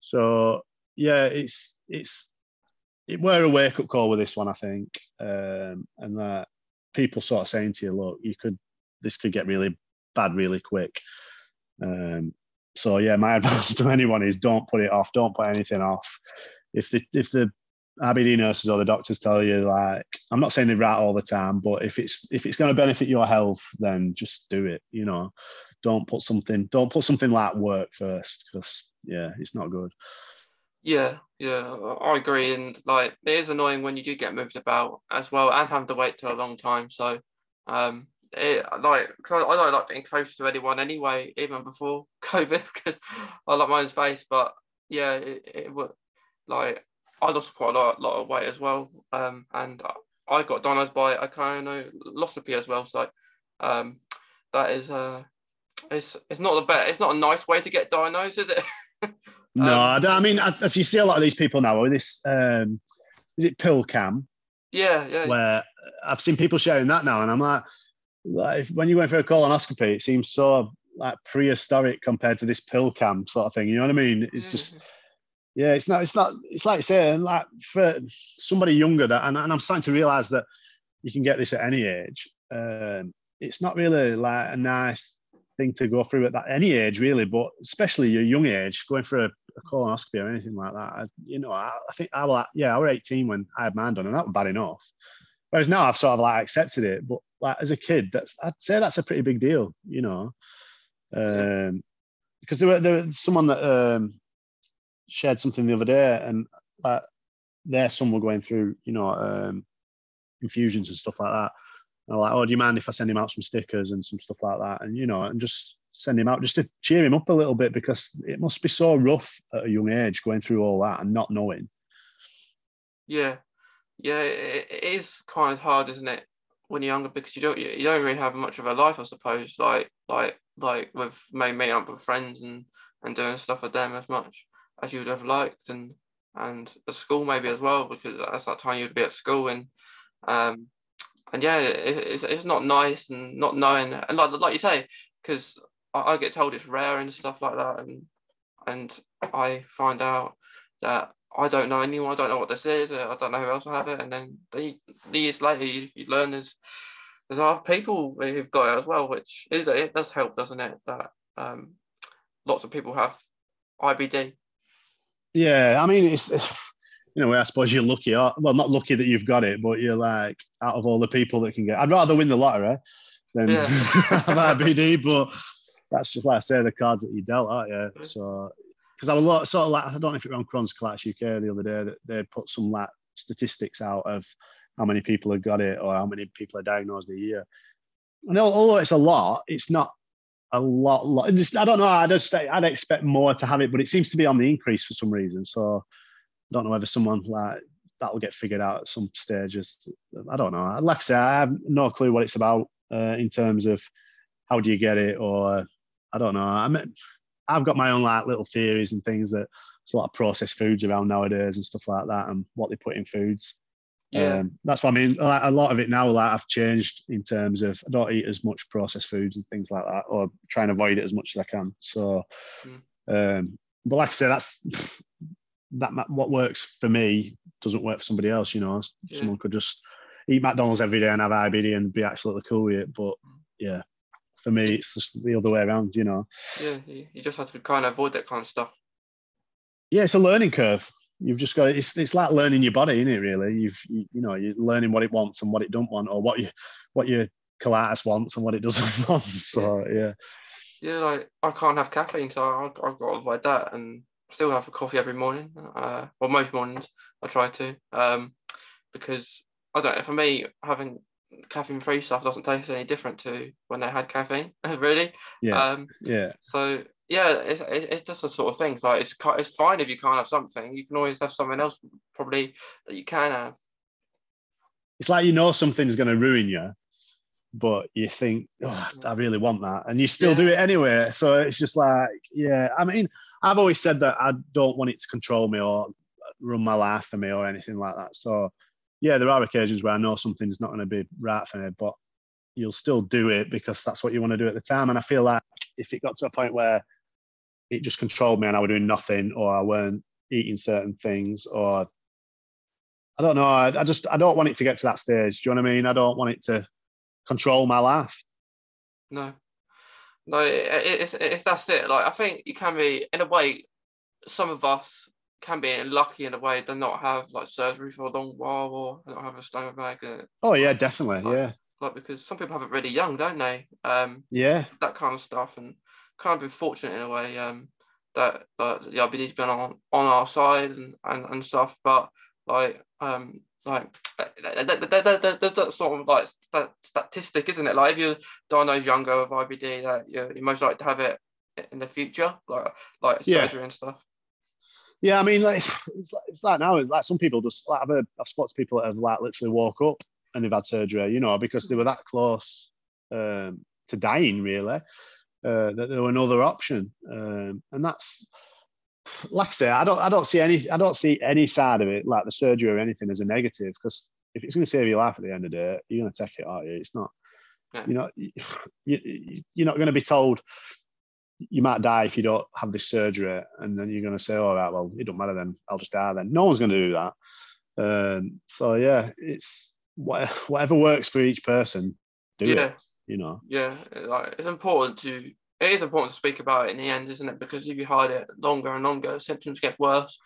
So yeah, it's it's it were a wake up call with this one, I think, um, and that people sort of saying to you, look, you could this could get really bad really quick. Um, so yeah, my advice to anyone is don't put it off. Don't put anything off. If the if the IBD nurses or the doctors tell you like, I'm not saying they're right all the time, but if it's if it's going to benefit your health, then just do it. You know, don't put something don't put something like work first because yeah, it's not good. Yeah, yeah, I agree. And like, it is annoying when you do get moved about as well and have to wait till a long time. So, um, it, like, I don't like being close to anyone anyway, even before COVID, because I like my own space. But yeah, it, it would like I lost quite a lot, lot of weight as well. Um, and I got diagnosed by a colonoscopy as well. So, um, that is uh, it's it's not the best. It's not a nice way to get diagnosed, is it? No, Um, I, don't, I mean, as you see a lot of these people now this, um, is it pill cam? yeah, yeah, Where I've seen people sharing that now, and I'm like, like if, when you went for a colonoscopy, it seems so like prehistoric compared to this pill cam sort of thing. You know what I mean? It's just Mhm. yeah, it's not, it's not, it's like saying like for somebody younger that, and, and I'm starting to realize that you can get this at any age. Um, it's not really like a nice thing to go through at that any age really, but especially your young age, going for a, a colonoscopy or anything like that. I, you know, I, I think I was, yeah, I was 18 when I had mine done, and that was bad enough. Whereas now I've sort of like accepted it, but like as a kid, that's I'd say that's a pretty big deal, you know. Um, because there were there was someone that um shared something the other day, and like their son were going through, you know, um, infusions and stuff like that. And I'm like, oh, do you mind if I send him out some stickers and some stuff like that? And you know, and just send him out just to cheer him up a little bit because it must be so rough at a young age going through all that and not knowing. Yeah, yeah, it, is kind of hard, isn't it, when you're younger because you don't you don't really have much of a life, I suppose. Like like like with maybe meeting up with friends and and doing stuff with them as much as you would have liked, and and at school maybe as well because that's that time you'd be at school and um and yeah, it, it's it's not nice and not knowing and like like you say because I, I get told it's rare and stuff like that and and I find out that I don't know anyone. I don't know what this is. uh, I don't know who else will have it. And then the, the years later, you, you learn there's there's other people who've got it as well, which is it does help, doesn't it? That um, lots of people have IBD. Yeah, I mean, it's you know, I suppose you're lucky. Or, well, not lucky that you've got it, but you're like out of all the people that can get. I'd rather win the lottery than Yeah. have IBD, but that's just like I say, the cards that you dealt, aren't you? So, because I was lot, sort of like I don't know if it was on Crohn's & Colitis UK the other day that they put some like statistics out of how many people have got it or how many people are diagnosed a year. And although it's a lot, it's not a lot. lot. Just, I don't know. I just I'd expect more to have it, but it seems to be on the increase for some reason. So I don't know whether someone like that'll get figured out at some stages. I don't know. Like I say, I have no clue what it's about uh, in terms of how do you get it, or I don't know. I mean, I've got my own like little theories and things that there's a lot of processed foods around nowadays and stuff like that, and what they put in foods. Yeah, Um, that's what I mean. Like, a lot of it now, like I've changed in terms of I don't eat as much processed foods and things like that, or try and avoid it as much as I can. So, Mm. um, but like I say, that's that what works for me doesn't work for somebody else. You know, Yeah. someone could just eat McDonald's every day and have IBD and be absolutely cool with it. But yeah, for me, it's just the other way around. You know, yeah. You, just have to kind of avoid that kind of stuff. yeah, it's a learning curve. You've just got it's it's like learning your body, isn't it? Really, you've you, you know you're learning what it wants and what it don't want, or what you what your colitis wants and what it doesn't want. So yeah, Yeah, like I can't have caffeine, so I, I've got to avoid that. And still have a coffee every morning. Uh, well, most mornings I try to, um, because I don't. Know. For me, having caffeine-free stuff doesn't taste any different to when they had caffeine. really. Yeah. Um, yeah. so yeah, it's, it's just a sort of thing. Like it's it's fine if you can't have something. You can always have something else probably that you can have. It's like you know something's going to ruin you, but you think, oh, I really want that, and you still Yeah. do it anyway. So it's just like, yeah. I mean, I've always said that I don't want it to control me or run my life for me or anything like that. So yeah, there are occasions where I know something's not going to be right for me, but you'll still do it because that's what you want to do at the time. And I feel like if it got to a point where it just controlled me and I were doing nothing or I weren't eating certain things or I don't know, I, I just I don't want it to get to that stage. Do you know what I mean? I don't want it to control my life. No, no, it, it- it's it's that's it. Like I think you can be in a way. Some of us can be lucky in a way to not have like surgery for a long while or not have a stomach bag. Oh yeah, definitely. Right. Yeah. Like because some people have it really young, don't they? Um, Yeah. that kind of stuff, and kind of been fortunate in a way. Um, that like the IBD's been on on our side and and, and stuff, but like um like that, that, that, that, that, that sort of like stat, statistic, isn't it? Like if you're diagnosed younger with IBD, that you're, you're most likely to have it in the future, like like Yeah. surgery and stuff. Yeah, I mean, like, it's, it's, like, it's like now, it's like some people just like I've heard, I've spoken to people that have like literally woke up and they've had surgery, you know, because they were that close um, to dying, really, uh, that there were another option, um, and that's like I say, I don't, I don't see any, I don't see any side of it, like the surgery or anything, as a negative, because if it's going to save your life at the end of the day, you're going to take it, aren't you? It's not, Yeah. you know, you, you- you're not going to be told you might die if you don't have this surgery, and then you're going to say, "All right, well, it don't matter then. I'll just die then." No one's going to do that. Um, so yeah, it's whatever works for each person. Do Yeah. it. You know. Yeah, like it's important to it is important to speak about it in the end, isn't it? Because if you hide it longer and longer, symptoms get worse,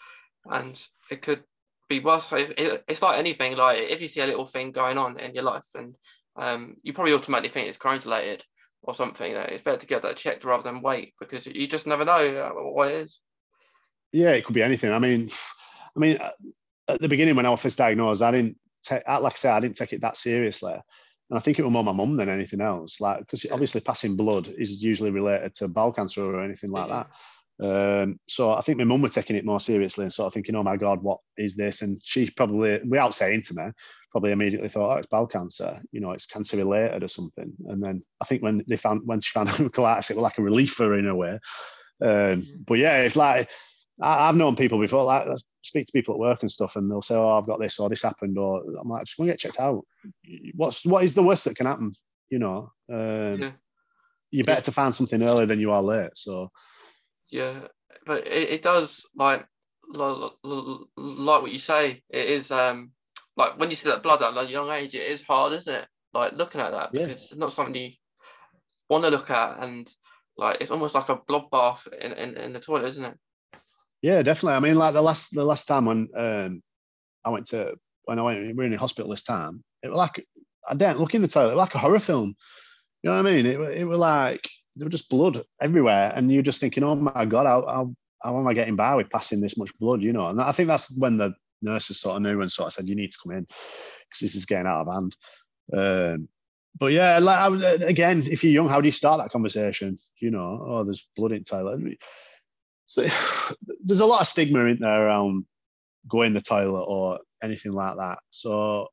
and it could be worse. It's, it- it's like anything. Like if you see a little thing going on in your life, and um, you probably automatically think it's Crohn's related or something. That it's better to get that checked rather than wait because you just never know uh, what it is. Yeah, it could be anything. I mean, I mean, uh, at the beginning when I was first diagnosed, I didn't take, like I said, I didn't take it that seriously. And I think it was more my mum than anything else. Like, because Yeah. obviously passing blood is usually related to bowel cancer or anything like Yeah. that. Um, so I think my mum was taking it more seriously and sort of thinking, oh my God, what is this? And she probably, without saying to me, probably immediately thought, oh, it's bowel cancer, you know, it's cancer related or something. And then I think when they found, when she found colitis, it was like a relief for her in a way. Um, but yeah, it's like, I, I've known people before, like I speak to people at work and stuff, and they'll say, "Oh, I've got this or this happened," or I'm like, "Just go to get checked out." What's what is the worst that can happen? You know, um, Yeah. you're better to find something early than you are late. So Yeah, but it, it does like like like what you say. It is um like when you see that blood at a young age, it is hard, isn't it? Like looking at that Yeah. because it's not something you want to look at, and like it's almost like a bloodbath in, in, in the toilet, isn't it? yeah, definitely. I mean, like the last the last time when um, I went to when I went, we were in the hospital this time. It was like I didn't look in the toilet. It was like a horror film. You know what I mean? It, it was like there was just blood everywhere, and you're just thinking, "Oh my god, how, how, how am I getting by with passing this much blood?" You know, and I think that's when the nurses sort of knew and sort of said, "You need to come in because this is getting out of hand." Um, but yeah, like I, would- again, if you're young, how do you start that conversation? You know, oh, there's blood in the toilet. So there's a lot of stigma in there around going in the toilet or anything like that. So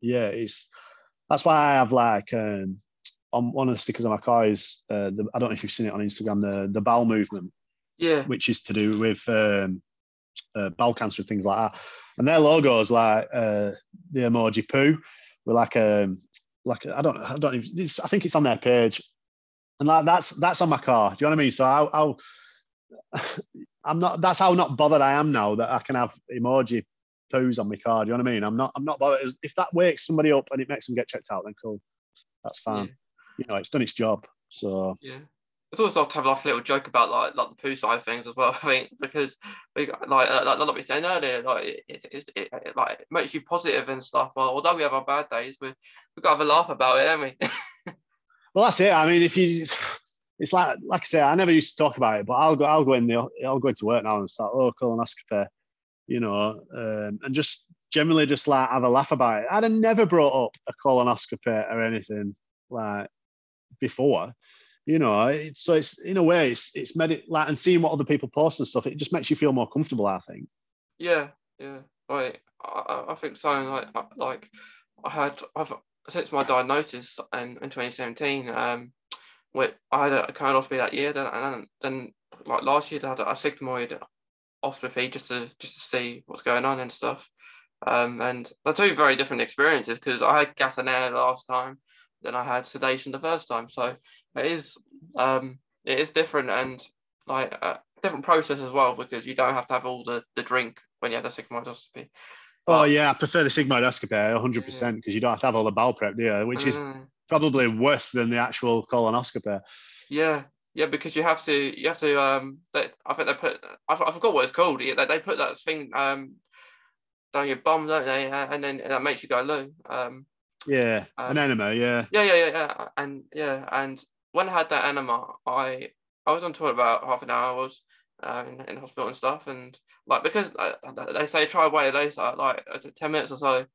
yeah, it's that's why I have like um, on one of the stickers on my car is uh, the, I don't know if you've seen it on Instagram the the bowel movement, Yeah, which is to do with um, uh, bowel cancer and things like that. And their logo is like uh, the emoji poo with like um like I don't I don't even, it's, I think it's on their page, and like that's that's on my car. Do you know what I mean? So I'll, I'll I'm not. That's how not bothered I am now that I can have emoji poos on my car. Do you know what I mean? I'm not. I'm not bothered. If that wakes somebody up and it makes them get checked out, then cool. That's fine. yeah, You know, it's done its job. So yeah. It's always nice to have like a little joke about like like the poo side of things as well. I think because we like uh, like, like we saying earlier, like it, it, it, it, it like it makes you positive and stuff. Well, although we have our bad days, we we got to have a laugh about it, haven't we? Well, that's it. I mean, if you it's like like I say, I never used to talk about it, but I'll go I'll go in the I'll go into work now and start oh colonoscopy, you know, um, and just generally just like have a laugh about it. I'd have never brought up a colonoscopy or anything like before, you know. It's, so it's in a way it's it's made it like and seeing what other people post and stuff. It just makes you feel more comfortable. I think. Yeah, yeah. Like I, I think so. like like I had I've since my diagnosis in, in 2017. Um, I had a colonoscopy that year, then and then like last year I had a sigmoid ostrophy just to just to see what's going on and stuff. Um, and they're two very different experiences because I had gas and air last time, then I had sedation the first time. So it is um, it is different and like a different process as well because you don't have to have all the, the drink when you have the sigmoidoscopy. But, oh yeah, I prefer the sigmoidoscopy 100 percent because you don't have to have all the bowel prep, do you? Which is mm. probably worse than the actual colonoscopy. Yeah, yeah, because you have to you have to um. They, I think they put I, I forgot what it's called. They, they put that thing um down your bum, don't they? And then and that makes you go loo. Um, yeah, um, an enema. Yeah. Yeah, yeah, yeah, yeah, and yeah, and when I had that enema, I I was on tour about half an hour. I was uh, in, in hospital and stuff, and like because uh, they say try wait a day, so like uh, ten minutes or so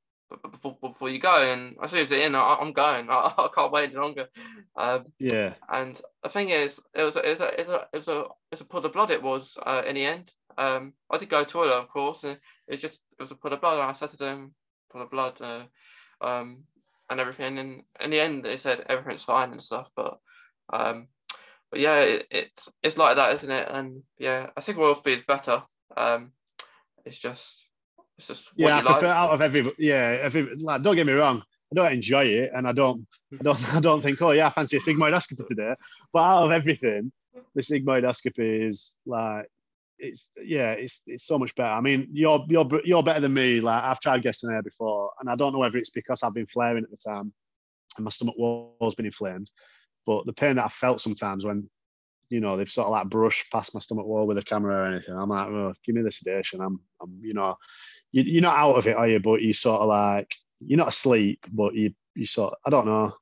before, before you go, and as soon as it's in, I, am going. I, I, can't wait any longer. Um, yeah. And the thing is, it was a, it was a, it was a, it was a, it was a pull of blood. It was uh, in the end. Um, I did go to toilet, of course, and it's just it was a pull of blood. And I said to them, pull of blood, uh, um, and everything. And in the end, they said everything's fine and stuff. But um, but yeah, it, it's it's like that, isn't it? And yeah, I think Wolfby is better. Um, it's just it's just yeah. I prefer like. out of every yeah. Every, like, don't get me wrong. I don't enjoy it, and I don't, I don't, I don't think, oh yeah, I fancy a sigmoidoscopy today. But out of everything, the sigmoidoscopy is like it's yeah, it's it's so much better. I mean, you're you're you're better than me. Like I've tried gas and air before, and I don't know whether it's because I've been flaring at the time, and my stomach wall's been inflamed. But the pain that I felt sometimes when, you know, they've sort of like brushed past my stomach wall with a camera or anything, I'm like, oh, give me the sedation. I'm, I'm, you know, you, you're not out of it, are you? But you sort of like you're not asleep, but you you sort I don't know.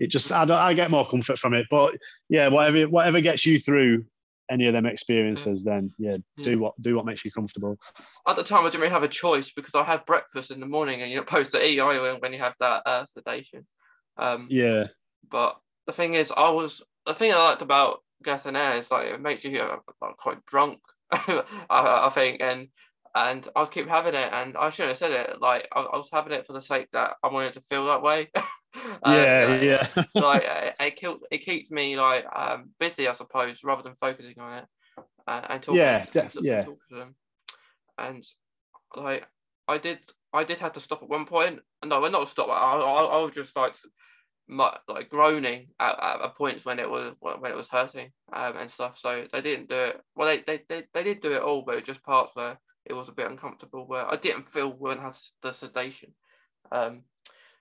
It just I don't I get more comfort from it. But yeah, whatever whatever gets you through any of them experiences, then yeah, do hmm. what do what makes you comfortable. At the time, I didn't really have a choice because I had breakfast in the morning, and you're not supposed to eat either when you have that uh, sedation. Um, yeah. But the thing is, I was the thing I liked about and air is like it makes you uh, quite drunk. I, I, think, and and I was keep having it, and I shouldn't have said it. Like I, I was having it for the sake that I wanted to feel that way. yeah, like, yeah. like it, it, keeps it keeps me like um, busy, I suppose, rather than focusing on it uh, and talking. Yeah, def- yeah. Talking to them. And like I did, I did have to stop at one point. No, we're not stop. I, I, I was just like like groaning at, at points when it was when it was hurting um, and stuff. So they didn't do it. Well, they, they they they did do it all, but it just parts where it was a bit uncomfortable where I didn't feel when I had the sedation, um,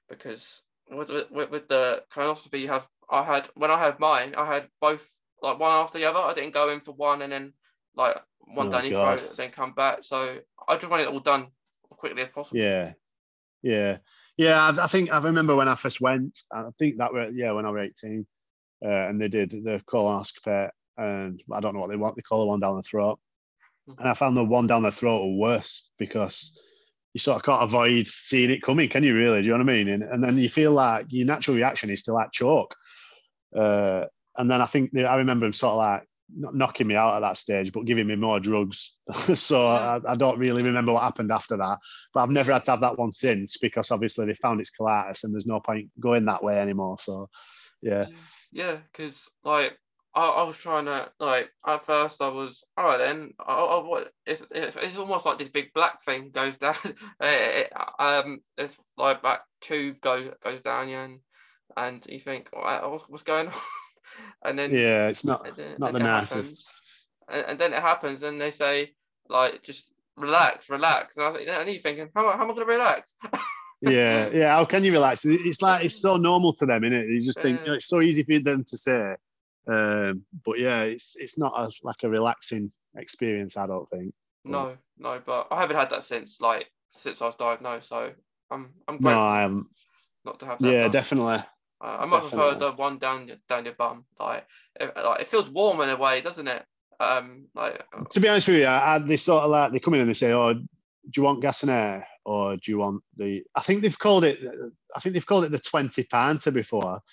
because with, with, with the colonoscopy you have I had when I had mine I had both like one after the other. I didn't go in for one and then like one oh, down your throat, then come back. So I just wanted it all done as quickly as possible. Yeah, yeah, yeah. I, I think I remember when I first went. I think that were yeah when I was eighteen, uh, and they did the colonoscopy, and I don't know what they want. They call the one down the throat, mm-hmm. and I found the one down the throat worse because you sort of can't avoid seeing it coming, can you really? Do you know what I mean? And, and then you feel like your natural reaction is to like choke. Uh, and then I think I remember him sort of like not knocking me out at that stage, but giving me more drugs. so I, I, don't really remember what happened after that. But I've never had to have that one since because obviously they found it's colitis and there's no point going that way anymore. So yeah. Yeah, because like I, I, was trying to like at first I was all right then I, what it's, it's, it's almost like this big black thing goes down it, it, um it's like that tube go goes down yeah and, and you think oh, what's, what's going on and then yeah it's not then, not the nicest and, and, then it happens and they say like just relax relax and, I was, like, yeah, and you're thinking how, how am I going to relax yeah yeah how can you relax it's like it's so normal to them isn't it you just think you know, it's so easy for them to say um, but yeah, it's it's not a, like a relaxing experience. I don't think. No, no, but I haven't had that since like since I was diagnosed. So I'm I'm grateful. No, I am not to have that. Yeah, definitely. Uh, I might prefer the one down down your bum. Like it, like it feels warm in a way, doesn't it? Um, like uh, to be honest with you, I, they sort of like they come in and they say, "Oh, do you want gas and air, or do you want the?" I think they've called it. I think they've called it the twenty panta before.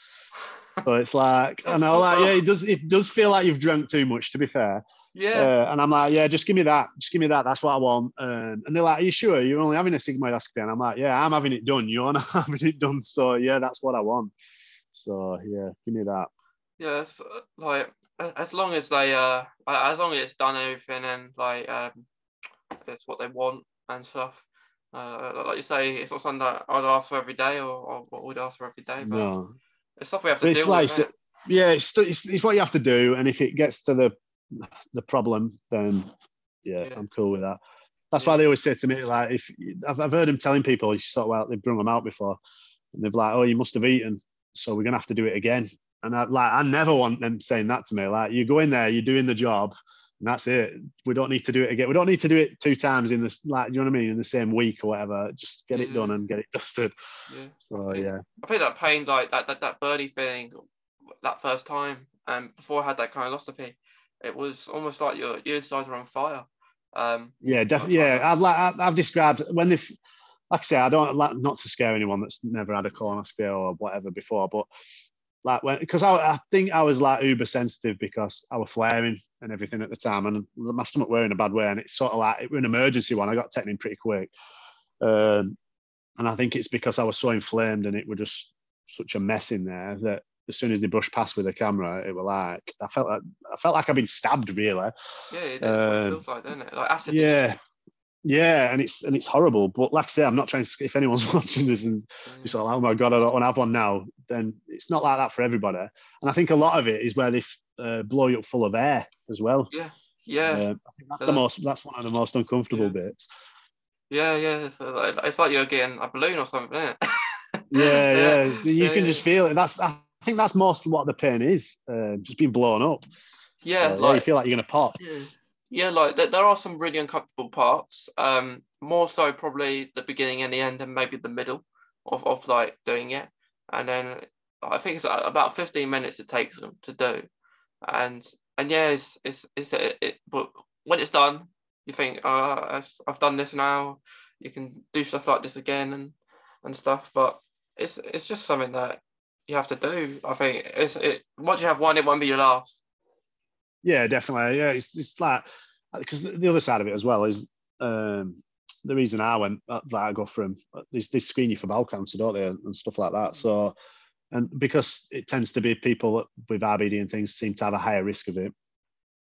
So it's like and I know, like yeah, it does. It does feel like you've drunk too much. To be fair, yeah. Uh, and I'm like, yeah, just give me that. Just give me that. That's what I want. Um, and they're like, are you sure you're only having a sigmoidoscopy? And I'm like, yeah, I'm having it done. You're not having it done. So yeah, that's what I want. So yeah, give me that. Yeah, it's, like as long as they uh, as long as it's done everything and like um, it's what they want and stuff. Uh, like you say, it's not something that I'd ask for every day or, or what we'd ask for every day. But no. it's stuff we have to do. It's like, with, yeah, it's, it's, it's what you have to do, and if it gets to the the problem, then yeah, yeah. I'm cool with that. That's yeah. why they always say to me, like, if I've, I've heard him telling people, you sort of well, they've brung them out before, and they've like, oh, you must have eaten, so we're gonna have to do it again. And I like, I never want them saying that to me. Like, you go in there, you're doing the job, and that's it. We don't need to do it again. We don't need to do it two times in this, like, you know what I mean, in the same week or whatever. Just get it done and get it dusted. Yeah. So I think, yeah, I think that pain, like that, that, that burning feeling, that first time, and um, before I had that kind of colonoscopy, it was almost like your, your insides were on fire. Um, yeah, definitely. Yeah, I've like I've described when they, like I say, I don't like not to scare anyone that's never had a colonoscopy or whatever before, but like when because I, I think I was like uber sensitive because I was flaring and everything at the time, and my stomach were in a bad way, and it's sort of like it was an emergency one. I got taken in pretty quick, um, and I think it's because I was so inflamed and it was just such a mess in there that as soon as they brushed past with the camera, it was like I felt like I felt like I've been stabbed really. Yeah, it, um, feels like, doesn't it? Like acid. Yeah. Yeah, and it's and it's horrible. But like I say, I'm not trying to. If anyone's watching this and mm. you're like, "Oh my god, I don't want to have one now," then it's not like that for everybody. And I think a lot of it is where they uh, blow you up full of air as well. Yeah, yeah. Uh, I think that's uh, the most. That's one of the most uncomfortable yeah. bits. Yeah, yeah. It's like, it's like you're getting a balloon or something, isn't it? yeah, yeah. You yeah, can yeah. just feel it. That's I think that's most what the pain is, uh, just being blown up. Yeah, uh, like, yeah, you feel like you're gonna pop. Yeah, like there, there are some really uncomfortable parts. Um, more so probably the beginning and the end, and maybe the middle of, of like doing it. And then I think it's about 15 minutes it takes them to do. And and yeah, it's it's, it's it, it but when it's done, you think, oh, I've, I've done this now. You can do stuff like this again and and stuff. But it's it's just something that you have to do. I think it's it. Once you have one, it won't be your last. Yeah, definitely. Yeah, it's, it's like because the other side of it as well is um, the reason I went that I go from they, they screen you for bowel cancer, don't they, and stuff like that. So, and because it tends to be people with IBD and things seem to have a higher risk of it,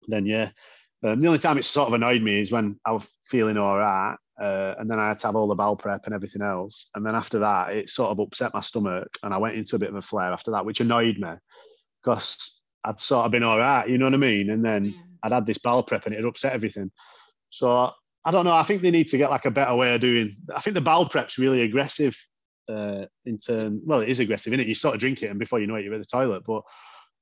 then yeah. Um, the only time it sort of annoyed me is when I was feeling all right uh, and then I had to have all the bowel prep and everything else. And then after that, it sort of upset my stomach, and I went into a bit of a flare after that, which annoyed me because I'd sort of been all right, you know what I mean? And then yeah. I'd had this bowel prep, and it upset everything. So I don't know. I think they need to get like a better way of doing. I think the bowel prep's really aggressive. Uh, in turn, well, it is aggressive, isn't it? You sort of drink it, and before you know it, you're at the toilet. But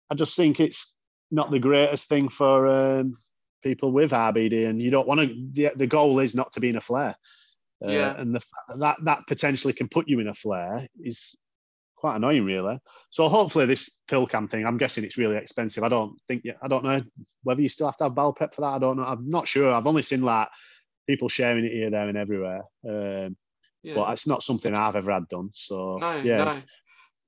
I just think it's not the greatest thing for um, people with IBD, and you don't want to. The, the goal is not to be in a flare. Uh, yeah. And the that that potentially can put you in a flare is quite annoying, really. So hopefully this pill cam thing, I'm guessing it's really expensive. I don't think I don't know whether you still have to have bowel prep for that. I don't know. I'm not sure. I've only seen like people sharing it here, there, and everywhere. Um, yeah. But it's not something I've ever had done. So no, yeah. No.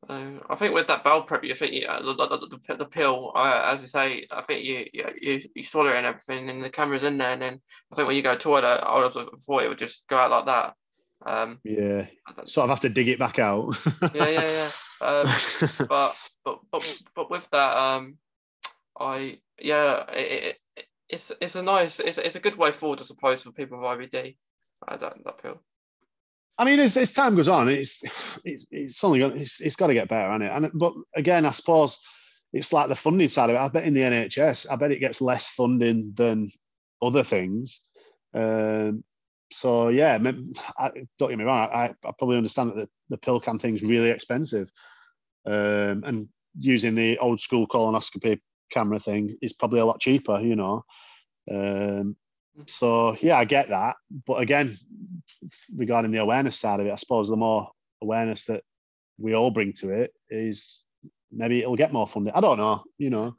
Uh, I think with that bowel prep, you think yeah, the, the, the, the pill, uh, as I say, I think you, you you swallow it and everything, and the camera's in there, and then I think when you go to toilet, I would have thought it would just go out like that. Um, yeah, sort of have to dig it back out. yeah, yeah, yeah. Um, but but but but with that, um, I yeah, it, it, it's it's a nice, it's it's a good way forward, I suppose, for people with IBD. Uh, that that pill. I mean, as, as time goes on, it's it's, it's only got it's, it's got to get better, hasn't it? And but again, I suppose it's like the funding side of it. I bet in the NHS, I bet it gets less funding than other things. Um, so yeah, I, don't get me wrong. I, I probably understand that the, the pill cam thing's really expensive, um, and using the old school colonoscopy camera thing is probably a lot cheaper. You know, um, so yeah, I get that. But again, regarding the awareness side of it, I suppose the more awareness that we all bring to it is maybe it'll get more funding. I don't know, you know.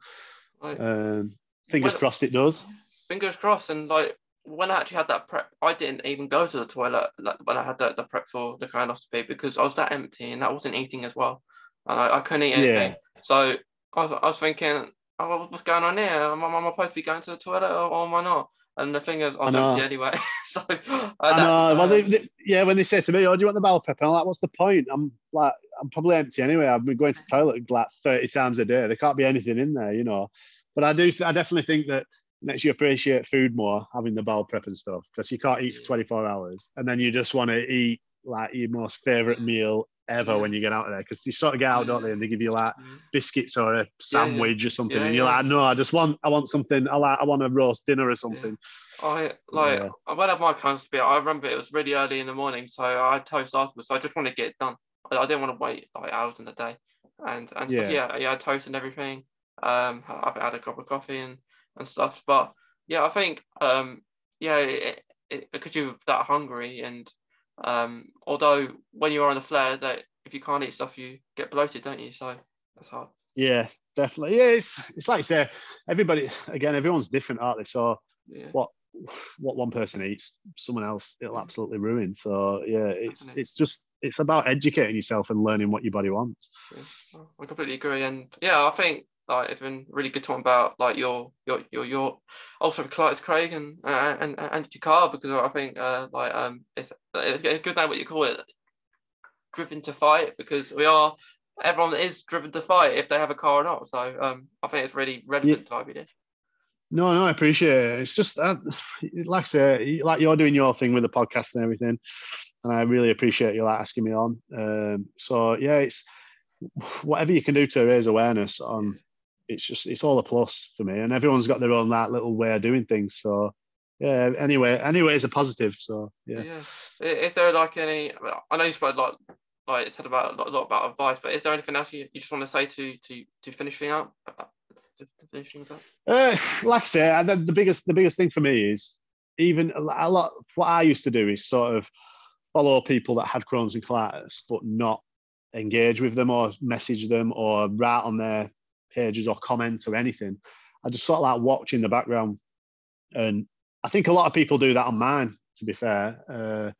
Like, Um, fingers Well- crossed it does. fingers crossed. And like when I actually had that prep, I didn't even go to the toilet like when I had the, the prep for the colonoscopy because I was that empty and I wasn't eating as well, and I, I couldn't eat anything. Yeah. So I was, I was thinking, oh, what's going on here? Am I, am I supposed to be going to the toilet or, or am I not? And the thing is, I was I empty anyway. so uh, I know. Well, they, they- yeah, when they say to me, "Oh, do you want the bowel prep?" I'm like, "What's the point?" I'm like, "I'm probably empty anyway. I've been going to the toilet like 30 times a day. There can't be anything in there, you know." But I do. I definitely think that makes you appreciate food more having the bowel prep and stuff because you can't eat for 24 hours and then you just want to eat like your most favorite meal ever Yeah. when you get out of there because you sort of get out, don't they? And they give you like mm, biscuits or a sandwich or something, Yeah, and you're yeah. like, "No, I just want, I want something. I like, I want a roast dinner or something." I like Yeah. I went up my colonoscopy. I remember it was really early in the morning, so I had toast afterwards. So I just want to get it done. I, I didn't want to wait like hours in the day, and and stuff. Yeah. Yeah, yeah, I had toast and everything. Um, I- I've had a cup of coffee and and stuff. But yeah, I think um, yeah, because you're that hungry, and um, although when you're on the flare, that if you can't eat stuff, you get bloated, don't you? So that's hard. Yeah, definitely. Yeah, it's it's like you say, everybody again, everyone's different, aren't they? So Yeah. what what one person eats, someone else it'll absolutely ruin. So yeah, it's Definitely. it's just it's about educating yourself and learning what your body wants. Yeah, I completely agree, and yeah, I think like it's been really good talking about like your your your your ulcerative colitis, Craig, and uh, and and your car because I think uh, like um it's it's a good name what you call it, driven to fight because we are everyone is driven to fight if they have a car or not. So um I think it's really relevant to IBD. No, no, I appreciate it. It's just uh, like I say, like you're doing your thing with the podcast and everything, and I really appreciate you like asking me on. Um, so yeah, it's whatever you can do to raise awareness on. It's just it's all a plus for me, and everyone's got their own that little way of doing things. So yeah, anyway, anyway, it's a positive. So yeah. Yeah. Is there like any? I know you spoke like like said about a lot, about advice, but is there anything else you, you just want to say to to to finish things up? Uh, To to finish things up. Uh, like I say, the, the biggest the biggest thing for me is even a a lot. What I used to do is sort of follow people that had Crohn's and colitis, but not engage with them or message them or write on their pages or comments or anything. I just sort of like watch in the background, and I think a lot of people do that on mine. To be fair, uh,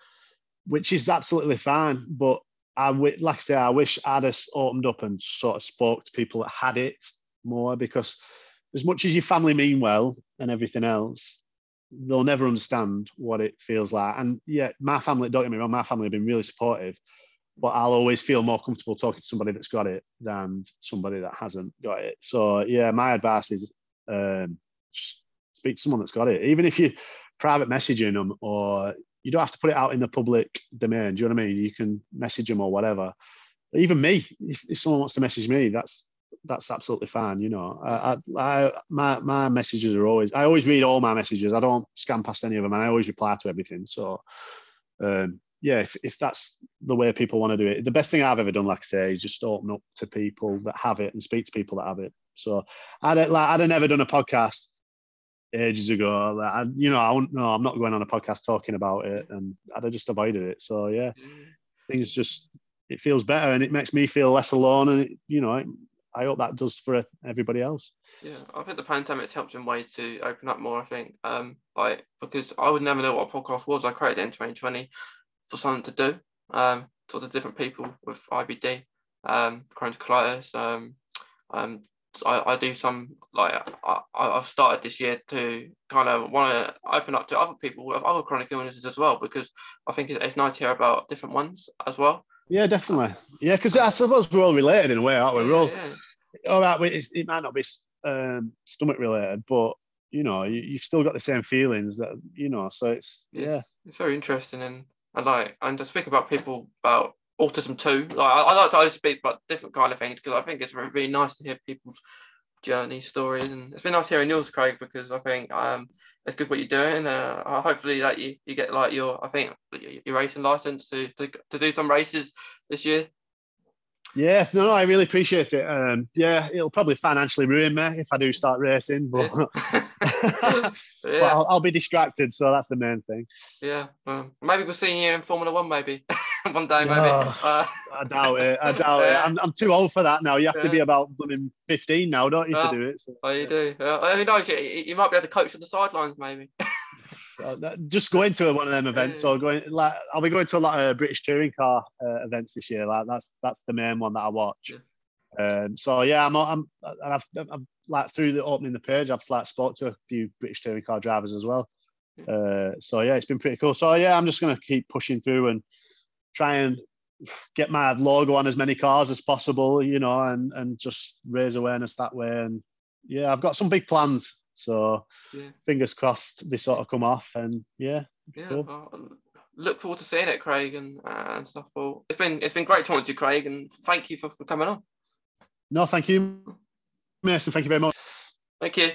which is absolutely fine, but I like I say, I wish I'd have opened up and sort of spoke to people that had it more because as much as your family mean well and everything else, they'll never understand what it feels like. And yeah, my family, don't get me wrong, my family have been really supportive, but I'll always feel more comfortable talking to somebody that's got it than somebody that hasn't got it. So yeah, my advice is um, speak to someone that's got it. Even if you private messaging them or you don't have to put it out in the public domain. Do you know what I mean? You can message them or whatever. Even me, if, if someone wants to message me, that's that's absolutely fine. You know, I, I my my messages are always I always read all my messages. I don't scan past any of them, and I always reply to everything. So, um, yeah, if, if that's the way people want to do it, the best thing I've ever done, like I say, is just open up to people that have it and speak to people that have it. So, I'd like I'd have never done a podcast ages ago. Like, I, you know, I wouldn't, no, I'm not going on a podcast talking about it, and I'd have just avoided it. So yeah, things just it feels better, and it makes me feel less alone, and it, you know, I, I hope that does for everybody else. Yeah, I think the pandemic's helped in ways to open up more. I think, um, like because I would never know what a podcast was. I created it in 2020 for something to do, um, talk to different people with IBD, um, Crohn's colitis. Um, um, I, I do some like I, I've started this year to kind of want to open up to other people with other chronic illnesses as well because I think it's nice to hear about different ones as well. Yeah, definitely. Yeah, because I suppose we're all related in a way, aren't we? We're all Yeah, all right. we- It's, it might not be um, stomach related, but you know, you, you've still got the same feelings that you know. So it's Yes, yeah, it's very interesting and and like and to speak about people about autism too. Like I, I like to always speak about different kind of things because I think it's really, nice to hear people's journey stories and it's been nice hearing yours, Craig, because I think um it's good what you're doing. Uh, hopefully that you, you get like your I think your, your racing license to, to to do some races this year. Yeah. No, no, I really appreciate it. Um, yeah, it'll probably financially ruin me if I do start racing, but, but I'll, I'll be distracted. So that's the main thing. yeah. Um, maybe we'll see you in Formula One. Maybe. one day maybe. Oh, Uh, I doubt it. I doubt it. I'm, I'm too old for that now. You have to be about blooming 15 now, don't you, Yeah. to do it? So, oh, you do. Uh, who knows? You, you might be able to coach on the sidelines, maybe. Uh, just going to one of them events or going like I'll be going to a lot of British touring car uh, events this year. Like that's that's the main one that I watch. Um, so yeah, I'm I'm and I've, I've like through the opening the page, I've like spoke to a few British touring car drivers as well. Uh, so yeah, it's been pretty cool. So yeah, I'm just gonna keep pushing through and try and get my logo on as many cars as possible, you know, and and just raise awareness that way. And yeah, I've got some big plans. So Yeah. fingers crossed they sort of come off. And yeah, Yeah. Cool. well, look forward to seeing it, Craig, and uh, and stuff. Well, it's been it's been great talking to you, Craig, and thank you for, for coming on. no, thank you, Mason. Thank you very much. Thank you.